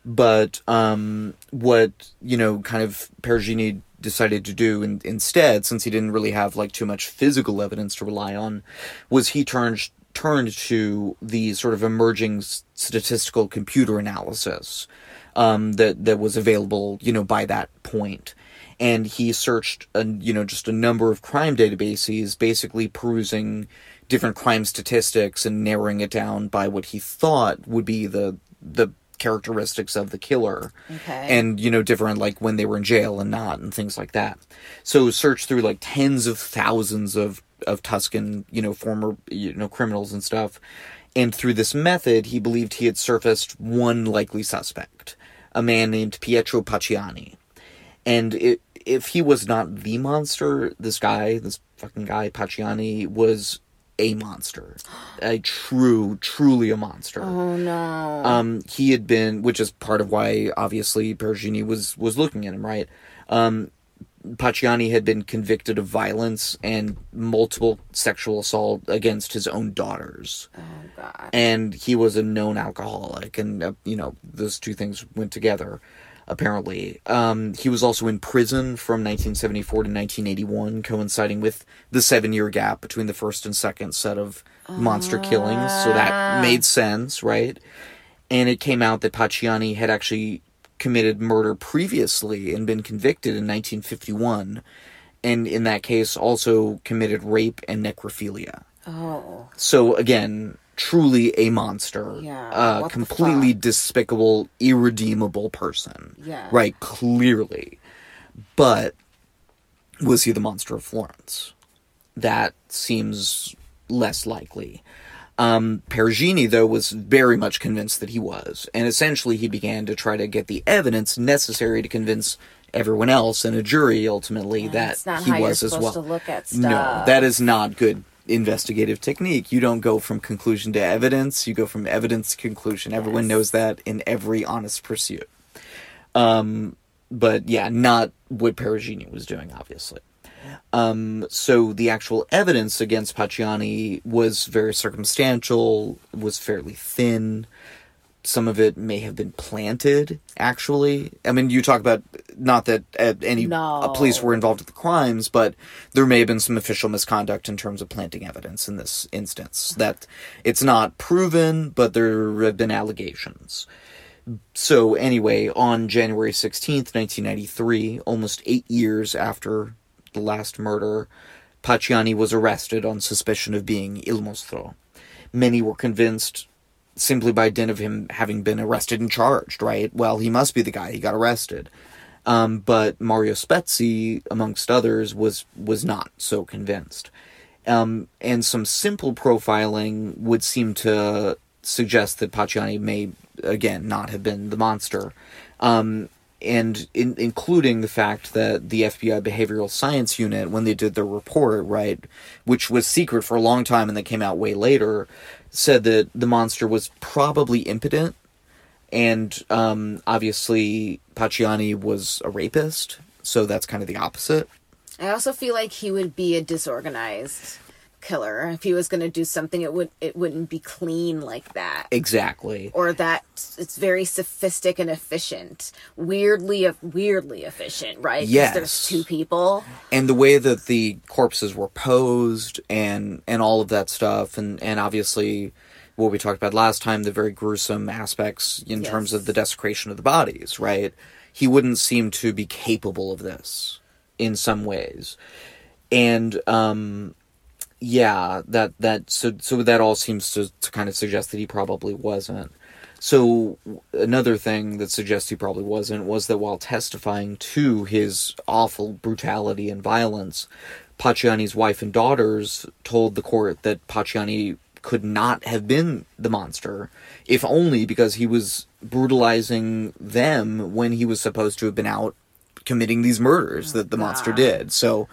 But um, what you know, kind of Perugini decided to do in, instead, since he didn't really have like too much physical evidence to rely on, was he turned turned to the sort of emerging statistical computer analysis um, that that was available, you know, by that point. And he searched, a, you know, just a number of crime databases, basically perusing different crime statistics and narrowing it down by what he thought would be the the characteristics of the killer Okay. and you know different like when they were in jail and not and things like that. So search through like tens of thousands of of tuscan you know former you know criminals and stuff. And through this method he believed he had surfaced one likely suspect a man named pietro pacciani. And it, if he was not the monster, this guy, this fucking guy, pacciani was a monster. A true, truly a monster. oh no Um, he had been, which is part of why, obviously, Perugini was, was looking at him, right? Um, Pacciani had been convicted of violence and multiple sexual assault against his own daughters oh god and he was a known alcoholic and uh, you know those two things went together apparently. Um, he was also in prison from 1974 to 1981 coinciding with the seven year gap between the first and second set of monster killings. So that made sense right? And it came out that Pacciani had actually committed murder previously and been convicted in 1951 and in that case also committed rape and necrophilia. Oh. So again, truly a monster. Yeah, Uh, completely despicable, irredeemable person. Yeah. Right, clearly. But was he the monster of Florence? That seems less likely. Um, Perugini, though, was very much convinced that he was, and essentially he began to try to get the evidence necessary to convince everyone else and a jury ultimately that not he was as well. to look at No, that is not good investigative technique. You don't go from conclusion to evidence, you go from evidence to conclusion. Everyone knows that in every honest pursuit. Um, but yeah, not what Perugini was doing, obviously. Um, so the actual evidence against Pacciani was very circumstantial, was fairly thin. Some of it may have been planted, actually. I mean, you talk about not that uh, any No. uh, police were involved with the crimes, but there may have been some official misconduct in terms of planting evidence in this instance. That it's not proven, but there have been allegations. So anyway, on January 16th, 1993, almost 8 years after the last murder, Pacciani was arrested on suspicion of being Il Mostro. Many were convinced simply by dint of him having been arrested and charged, right? Well, he must be the guy. He got arrested. Um, but Mario Spezi, amongst others, was was not so convinced. Um, and some simple profiling would seem to suggest that Pacciani may again not have been the monster, um, and in, including the fact that the FBI Behavioral Science Unit, when they did their report, right, which was secret for a long time and that came out way later, said that the monster was probably impotent and um, obviously Pacciani was a rapist, so that's kind of the opposite. I also feel like he would be a disorganized killer. If he was going to do something, it would it wouldn't be clean like that, Exactly. or that it's very sophistic and efficient, weirdly weirdly efficient, right? Yes. there's two people. And the way that the corpses were posed and and all of that stuff and and obviously what we talked about last time the very gruesome aspects in Yes. terms of the desecration of the bodies, right? He wouldn't seem to be capable of this in some ways. And um yeah, that that so so that all seems to, to kind of suggest that he probably wasn't. So another thing that suggests he probably wasn't was that while testifying to his awful brutality and violence, Pacciani's wife and daughters told the court that Pacciani could not have been the monster, if only because he was brutalizing them when he was supposed to have been out committing these murders that the monster ah. did. So,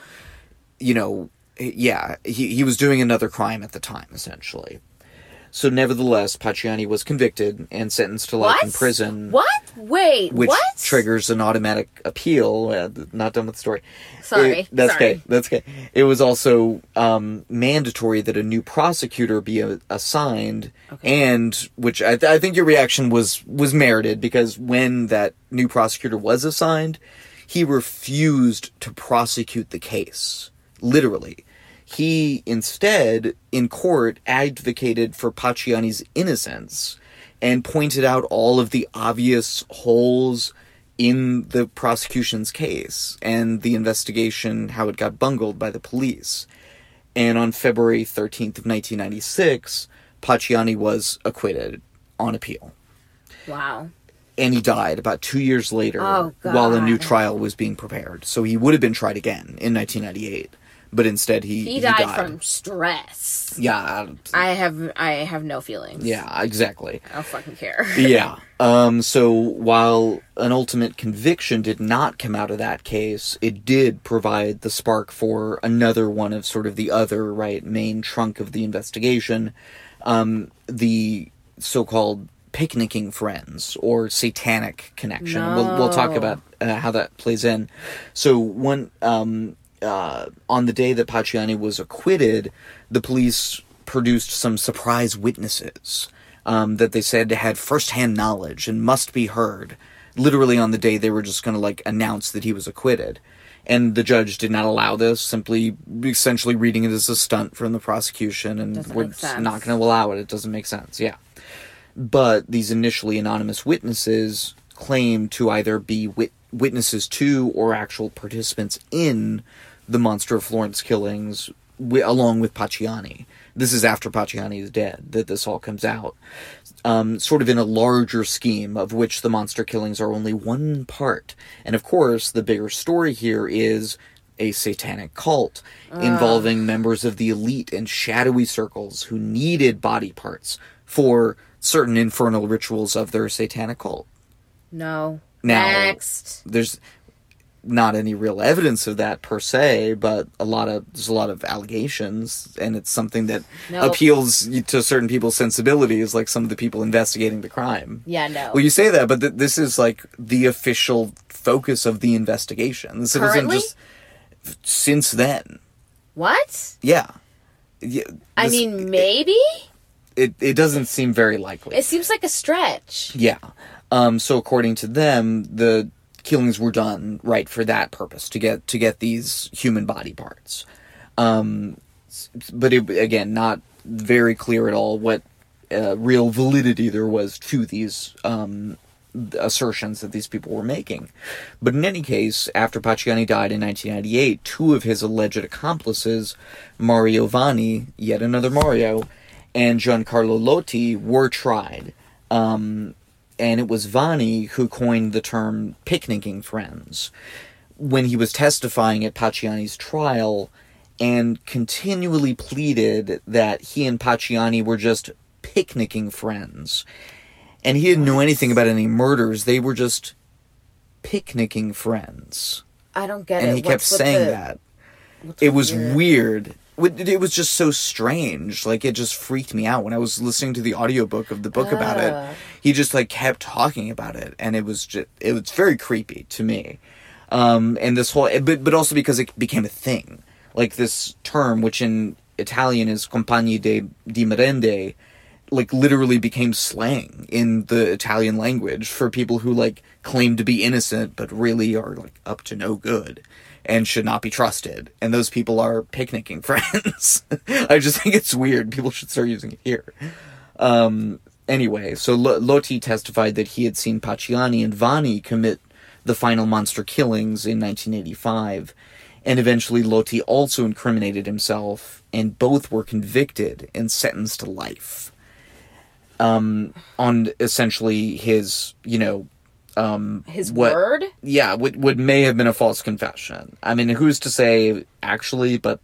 you know, yeah, he, he was doing another crime at the time, essentially. So, nevertheless, Pacciani was convicted and sentenced to life What? in prison. What? Wait, Which what? triggers an automatic appeal. Uh, not done with the story. Sorry, It- that's sorry. okay. That's okay. It was also um, mandatory that a new prosecutor be a- assigned, and which I, th- I think your reaction was was merited because when that new prosecutor was assigned, he refused to prosecute the case. Literally, he instead in court advocated for Pacciani's innocence and pointed out all of the obvious holes in the prosecution's case and the investigation how it got bungled by the police. And on February 13th of 1996, Pacciani was acquitted on appeal. Wow. And he died about 2 years later Oh, while a new trial was being prepared. So he would have been tried again in 1998, but instead he He died, from stress. yeah, I have I have no feelings. yeah, exactly. I don't fucking care. yeah. Um, so while an ultimate conviction did not come out of that case, it did provide the spark for another one of sort of the other right main trunk of the investigation, um, the so-called picnicking friends or satanic connection. We'll we'll talk about uh, how that plays in. So one um, uh, on the day that Pacciani was acquitted, the police produced some surprise witnesses um, that they said had firsthand knowledge and must be heard. Literally on the day they were just going to like announce that he was acquitted. And the judge did not allow this, simply essentially reading it as a stunt from the prosecution, and Doesn't we're make just sense. not going to allow it. It doesn't make sense. Yeah. But these initially anonymous witnesses claim to either be wit- witnesses to or actual participants in the Monster of Florence killings, wi- along with Pacciani. This is after Pacciani is dead that this all comes out. Um, sort of in a larger scheme of which the monster killings are only one part. And of course, the bigger story here is a satanic cult involving members of the elite and shadowy circles who needed body parts for certain infernal rituals of their satanic cult. No. Now- Next. There's not any real evidence of that per se, but a lot of there's a lot of allegations, and it's something that Nope. appeals to certain people's sensibilities, like some of the people investigating the crime. Yeah, no. Well, you say that, but th- this is like the official focus of the investigation. This isn't Currently? just since then. What? Yeah. yeah I mean, maybe? it, it doesn't seem very likely. It seems like a stretch. Yeah. Um, so according to them, the killings were done right for that purpose to get to get these human body parts. Um, but it, again, not very clear at all what uh, real validity there was to these um, assertions that these people were making. But in any case, after Pacciani died in 1998, two of his alleged accomplices, Mario Vanni, yet another Mario, and Giancarlo Lotti, were tried. Um, and it was Vanni who coined the term picnicking friends when he was testifying at Pacciani's trial and continually pleaded that he and Pacciani were just picnicking friends. And he didn't know anything about any murders. They were just picnicking friends. I don't get And it. And he kept What's with saying the- that. what's It was your- weird. It it was just so strange. Like it just freaked me out when I was listening to the audiobook of the book about Ah. it. He just like kept talking about it and it was just it was very creepy to me. Um and this whole but but also because it became a thing. Like this term which in Italian is compagni de di merende like literally became slang in the Italian language for people who like claim to be innocent but really are like up to no good and should not be trusted. And those people are picnicking friends. I just think it's weird. People should start using it here. Um, anyway, so L- Lotti testified that he had seen Pacciani and Vanni commit the final monster killings in 1985. And eventually, Lotti also incriminated himself, and both were convicted and sentenced to life um, on essentially his, you know, um, His what- word? yeah, what, what may have been a false confession. I mean, who's to say actually, but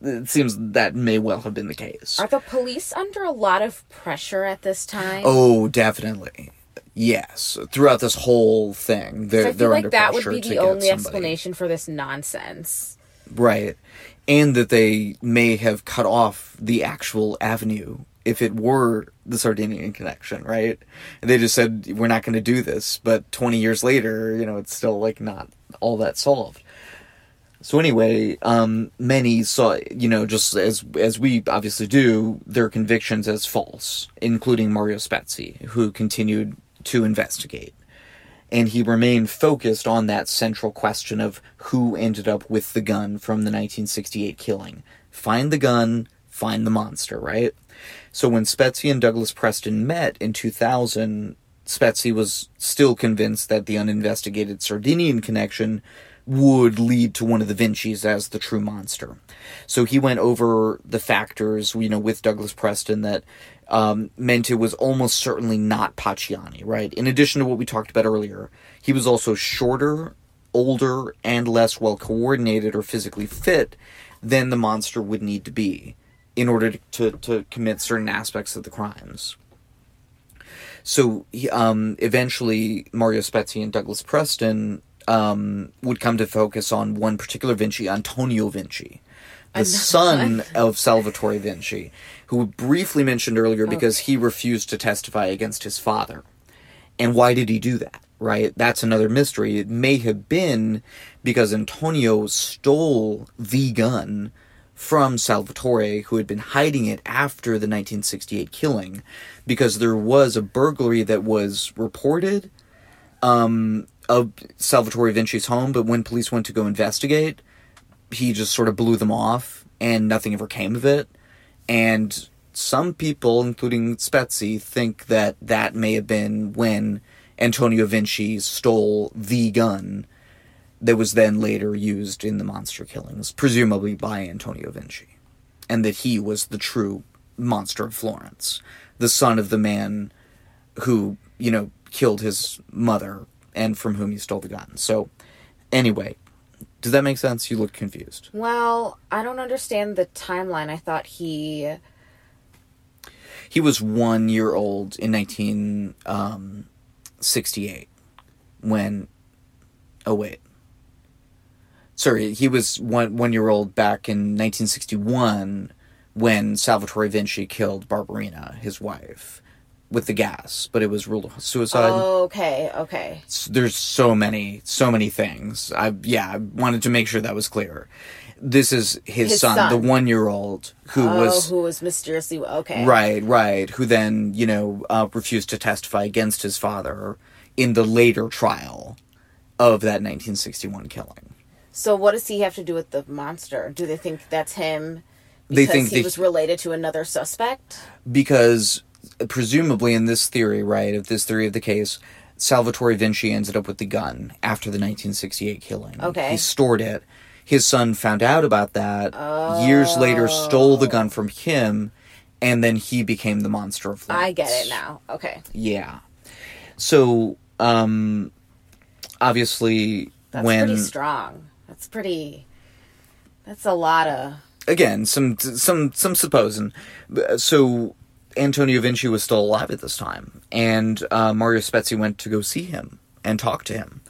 it seems that may well have been the case. Are the police under a lot of pressure at this time? Oh, definitely. Yes. Throughout this whole thing, they're, I they're feel under like that would be the only explanation for this nonsense. Right. And that they may have cut off the actual avenue if it were the Sardinian connection, right? And they just said, we're not going to do this. But 20 years later, you know, it's still like not all that solved. So anyway, um, many saw, you know, just as as we obviously do, their convictions as false, including Mario Spezi, who continued to investigate and he remained focused on that central question of who ended up with the gun from the 1968 killing. Find the gun, find the monster, right? So when Spezi and Douglas Preston met in 2000, Spezi was still convinced that the uninvestigated Sardinian connection would lead to one of the Vinci's as the true monster. So he went over the factors, you know, with Douglas Preston that um, meant it was almost certainly not Pacciani, right? In addition to what we talked about earlier, he was also shorter, older, and less well coordinated or physically fit than the monster would need to be in order to, to, to commit certain aspects of the crimes. So um, eventually, Mario Spezi and Douglas Preston um, would come to focus on one particular Vinci, Antonio Vinci, the son of Salvatore Vinci, who we briefly mentioned earlier because he refused to testify against his father. And why did he do that? Right? That's another mystery. It may have been because Antonio stole the gun from Salvatore, who had been hiding it after the 1968 killing, because there was a burglary that was reported um, of Salvatore Vinci's home, but when police went to go investigate, he just sort of blew them off, and nothing ever came of it. And some people, including Spezi, think that that may have been when Antonio Vinci stole the gun that was then later used in the monster killings, presumably by Antonio Vinci, and that he was the true monster of Florence, the son of the man who, you know, killed his mother and from whom he stole the gun. So, anyway, does that make sense? You look confused. Well, I don't understand the timeline. I thought he. He was one year old in 1968 um, when. Oh, wait. Sorry, he was one, one year old back in 1961 when Salvatore Vinci killed Barbarina, his wife. with the gas, but it was ruled a suicide. Okay, okay. S- There's so many, so many things. I yeah, I wanted to make sure that was clear. This is his, His son, son. the one year old who oh, was who was mysteriously okay? right, right, who then you know uh, refused to testify against his father in the later trial of that 1961 killing. So what does he have to do with the monster? Do they think that's him? They think he they- was related to another suspect. because presumably in this theory, right, of this theory of the case, Salvatore Vinci ended up with the gun after the 1968 killing. Okay. He stored it. His son found out about that. Years later, stole the gun from him, and then he became the monster of Florence. I get it now. Okay, Yeah. So, um, obviously, that's when pretty strong. That's pretty. That's a lot of. again some some some supposing so antonio vinci was still alive at this time and uh, mario spezi went to go see him and talk to him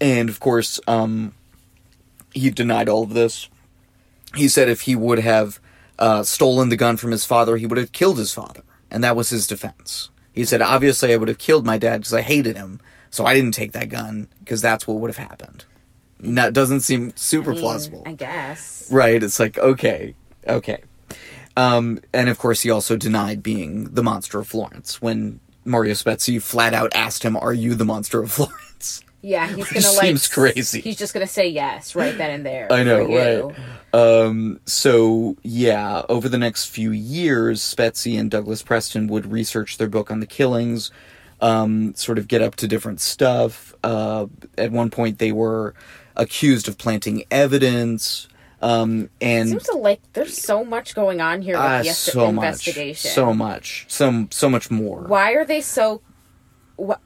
and of course um, he denied all of this he said if he would have uh, stolen the gun from his father he would have killed his father and that was his defense he said obviously i would have killed my dad because i hated him so i didn't take that gun because that's what would have happened that doesn't seem super I mean, plausible I guess. Right. It's like, okay, okay. Um, and of course, he also denied being the monster of Florence when Mario Spezi flat out asked him, Are you the monster of Florence? Yeah, he's gonna like. seems crazy. He's just gonna say yes right then and there. I know, right? Um, so, yeah, over the next few years, Spezi and Douglas Preston would research their book on the killings, um, sort of get up to different stuff. Uh, at one point, they were accused of planting evidence. Um, and Seems to like there's so much going on here with Ah, the so investigation. much, so much, so so much more. Why are they so? What?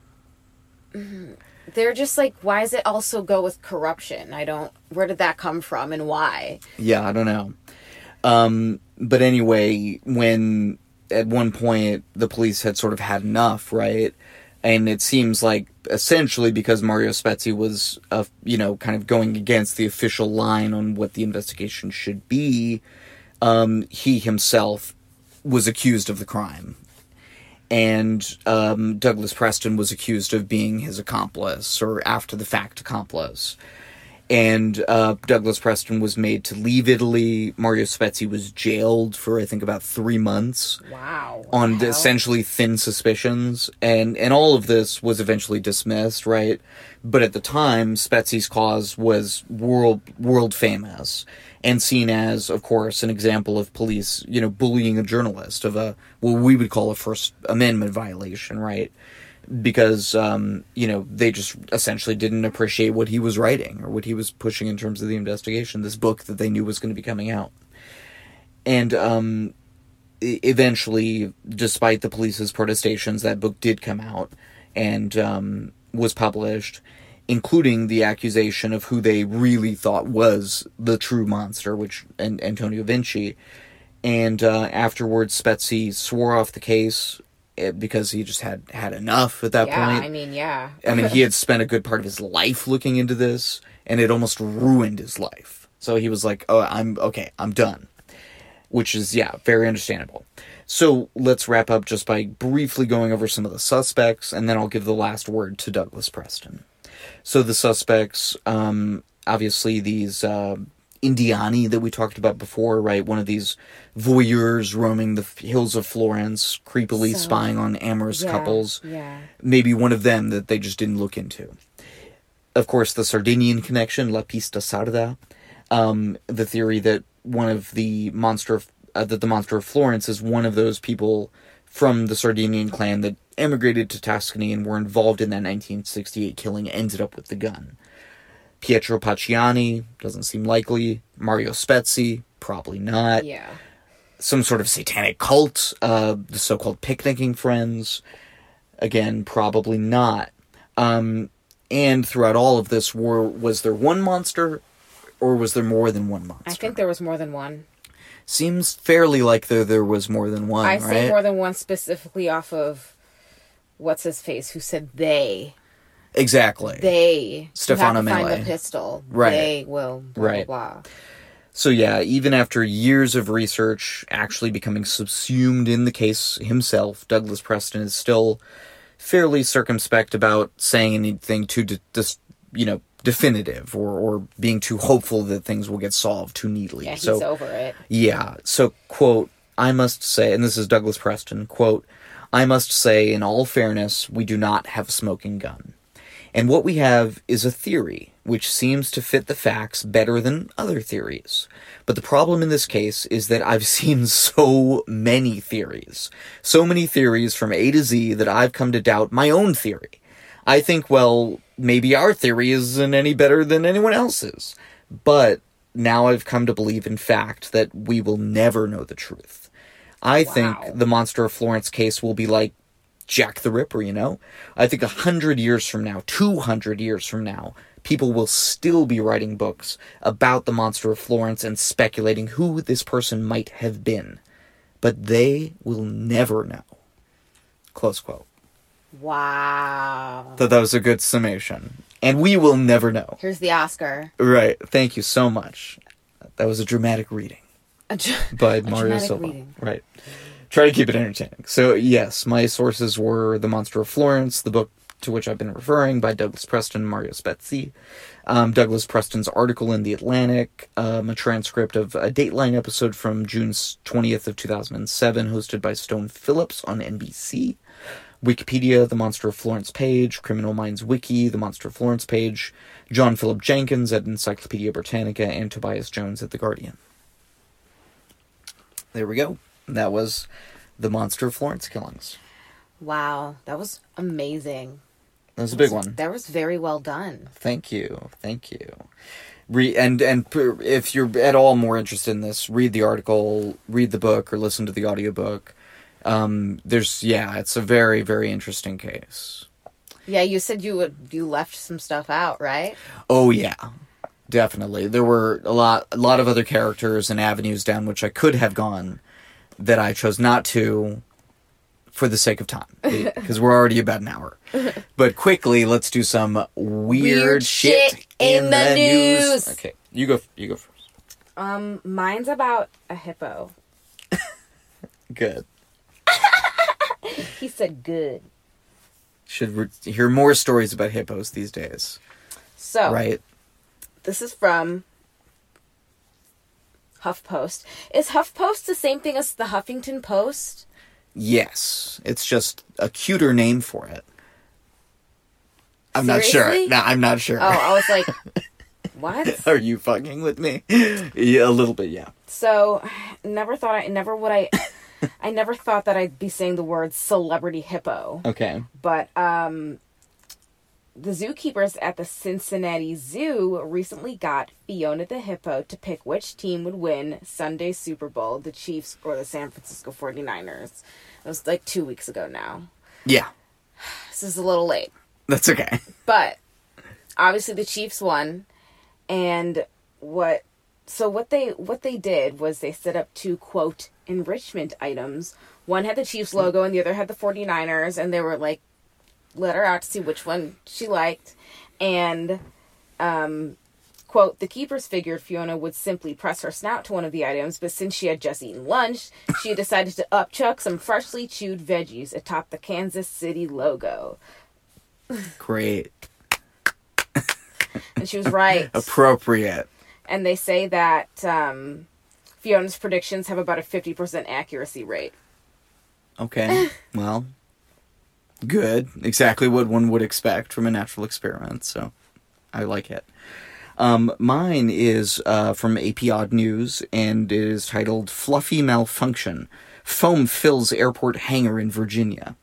Mm, They're just like, why does it also go with corruption? I don't. Where did that come from, and why? Yeah, I don't know. Um, but anyway, when at one point the police had sort of had enough, right? And it seems like essentially because Mario Spezi was, uh, you know, kind of going against the official line on what the investigation should be, um, he himself was accused of the crime. And um, Douglas Preston was accused of being his accomplice or after the fact accomplice and uh, Douglas Preston was made to leave Italy. Mario Spezi was jailed for I think about three months Wow. on essentially thin suspicions, and and all of this was eventually dismissed, right? But at the time, Spezi's cause was world world famous and seen as, of course, an example of police, you know, bullying a journalist of a what we would call a First Amendment violation, right? Because um, you know they just essentially didn't appreciate what he was writing or what he was pushing in terms of the investigation. This book that they knew was going to be coming out, and um, eventually, despite the police's protestations, that book did come out and um, was published, including the accusation of who they really thought was the true monster, which and Antonio Vinci. And uh, afterwards, Spezi swore off the case eh, because he just had had enough at that Yeah, point. I mean, yeah. I mean, he had spent a good part of his life looking into this, and it almost ruined his life. So he was like, "Oh, I'm okay. I'm done," which is yeah, very understandable. So let's wrap up just by briefly going over some of the suspects, and then I'll give the last word to Douglas Preston. So the suspects, um, obviously these uh, Indiani that we talked about before, right? One of these voyeurs roaming the hills of Florence, creepily So- spying on amorous yeah, couples Yeah. maybe one of them that they just didn't look into. Of course, the Sardinian connection, La Pista Sarda, um, the theory that one of the monster of, uh, that the monster of Florence is one of those people from the Sardinian clan that emigrated to Tuscany and were involved in that 1968 killing, ended up with the gun. Pietro Pacciani doesn't seem likely. Mario Spezi probably not Yeah. some sort of satanic cult, uh, the so-called picnicking friends. Again, probably not. Um, and throughout all of this, were was there one monster, or was there more than one monster? I think there was more than one. seems fairly like there there was more than one. I right? say more than one specifically off of what's his face who said they exactly. they Stefano you have to Mele. find the pistol Right. they will blah, Right. blah blah So yeah, even after years of research, actually becoming subsumed in the case himself, Douglas Preston is still fairly circumspect about saying anything too, de- dis- you know, definitive or, or being too hopeful that things will get solved too neatly. Yeah, he's so over it. yeah. So, quote, I must say, and this is Douglas Preston, quote, I must say, in all fairness, we do not have a smoking gun. And what we have is a theory, which seems to fit the facts better than other theories. But the problem in this case is that I've seen so many theories. So many theories from A to Z that I've come to doubt my own theory. I think, well, maybe our theory isn't any better than anyone else's. But now I've come to believe, in fact, that we will never know the truth. I Wow. think the Monster of Florence case will be like Jack the Ripper, you know? I think a hundred years from now, two hundred years from now, people will still be writing books about the Monster of Florence and speculating who this person might have been. But they will never know. Close quote. Wow. Thought that was a good summation. And we will never know. Here's the Oscar. Right. Thank you so much. That was a dramatic reading A dr- by Mario Silva. reading. Right. Try to keep it entertaining. So, yes, my sources were The Monster of Florence, the book to which I've been referring by Douglas Preston and Mario Spezi, um, Douglas Preston's article in The Atlantic, um, a transcript of a Dateline episode from June 20th of 2007, hosted by Stone Phillips on NBC, Wikipedia, The Monster of Florence page, Criminal Minds Wiki, The Monster of Florence page, John Philip Jenkins at Encyclopedia Britannica, and Tobias Jones at The Guardian. There we go. That was The Monster of Florence killings. Wow, that was amazing. That was a big one. That was very well done. Thank you. Thank you. Re- and and if you're at all more interested in this, read the article, read the book, or listen to the audiobook. Um, there's yeah, it's a very very interesting case. Yeah, you said you would you left some stuff out, right? Oh yeah, definitely. There were a lot a lot of other characters and avenues down which I could have gone that I chose not to for the sake of time because we're already about an hour. But quickly, let's do some weird, Weird shit, shit in the news. Okay, you go. You go first. Um, mine's about a hippo. Good. He said good. Should re- hear more stories about hippos these days, So right? this is from HuffPost. Is HuffPost the same thing as the Huffington Post? Yes, it's just a cuter name for it. I'm not sure. No, I'm not sure. Oh, I was like, what? Are you fucking with me? yeah, a little bit, yeah. So, never thought I never would I. I never thought that I'd be saying the word celebrity hippo. Okay. But um the zookeepers at the Cincinnati Zoo recently got Fiona the hippo to pick which team would win Sunday's Super Bowl, the Chiefs or the San Francisco 49ers. It was like 2 weeks ago now. Yeah, This is a little late. that's okay. But obviously the Chiefs won and what so what they what they did was they set up two quote enrichment items. One had the Chiefs logo and the other had the 49ers and they were like let her out to see which one she liked and um quote the keepers figured Fiona would simply press her snout to one of the items but since she had just eaten lunch she decided to upchuck some freshly chewed veggies atop the Kansas City logo Great. and she was right Appropriate. and they say that um, Fiona's predictions have about a 50% accuracy rate. Okay. well, good. Exactly what one would expect from a natural experiment, so I like it. Um, mine is uh, from AP Odd News, and it is titled Fluffy Malfunction Foam Fills Airport Hangar in Virginia.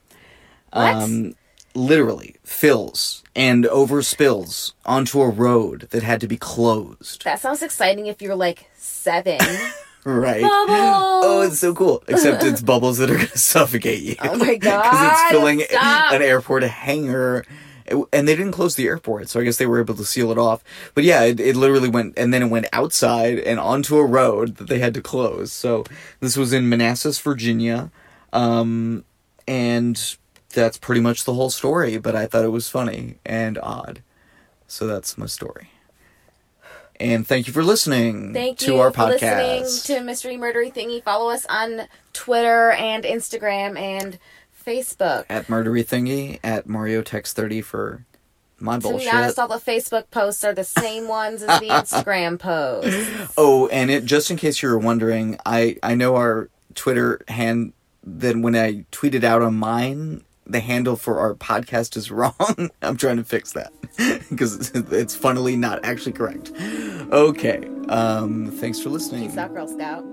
What? Um, literally fills and overspills onto a road that had to be closed. that sounds exciting if you're like seven. Right. Bubbles! Oh, it's so cool. Except it's bubbles that are going to suffocate you. Oh my Because it's filling stop. an airport hangar. And they didn't close the airport, so I guess they were able to seal it off. But yeah, it, it literally went, and then it went outside and onto a road that they had to close. So this was in Manassas, Virginia. Um, and that's pretty much the whole story, but I thought it was funny and odd. So that's my story. And thank you for listening Thank to you our for podcast. listening to Mystery Murdery Thingy. Follow us on Twitter and Instagram and Facebook. at Murdery Thingy, at Mario Text 30 for my To bullshit. be honest, all the Facebook posts are the same ones as the Instagram posts. Oh, and it just in case you were wondering, I I know our Twitter hand. Then when I tweeted out on mine, the handle for our podcast is wrong. I'm trying to fix that because it's funnily not actually correct. Okay. Um. Thanks for listening. Peace out, Girl Scout.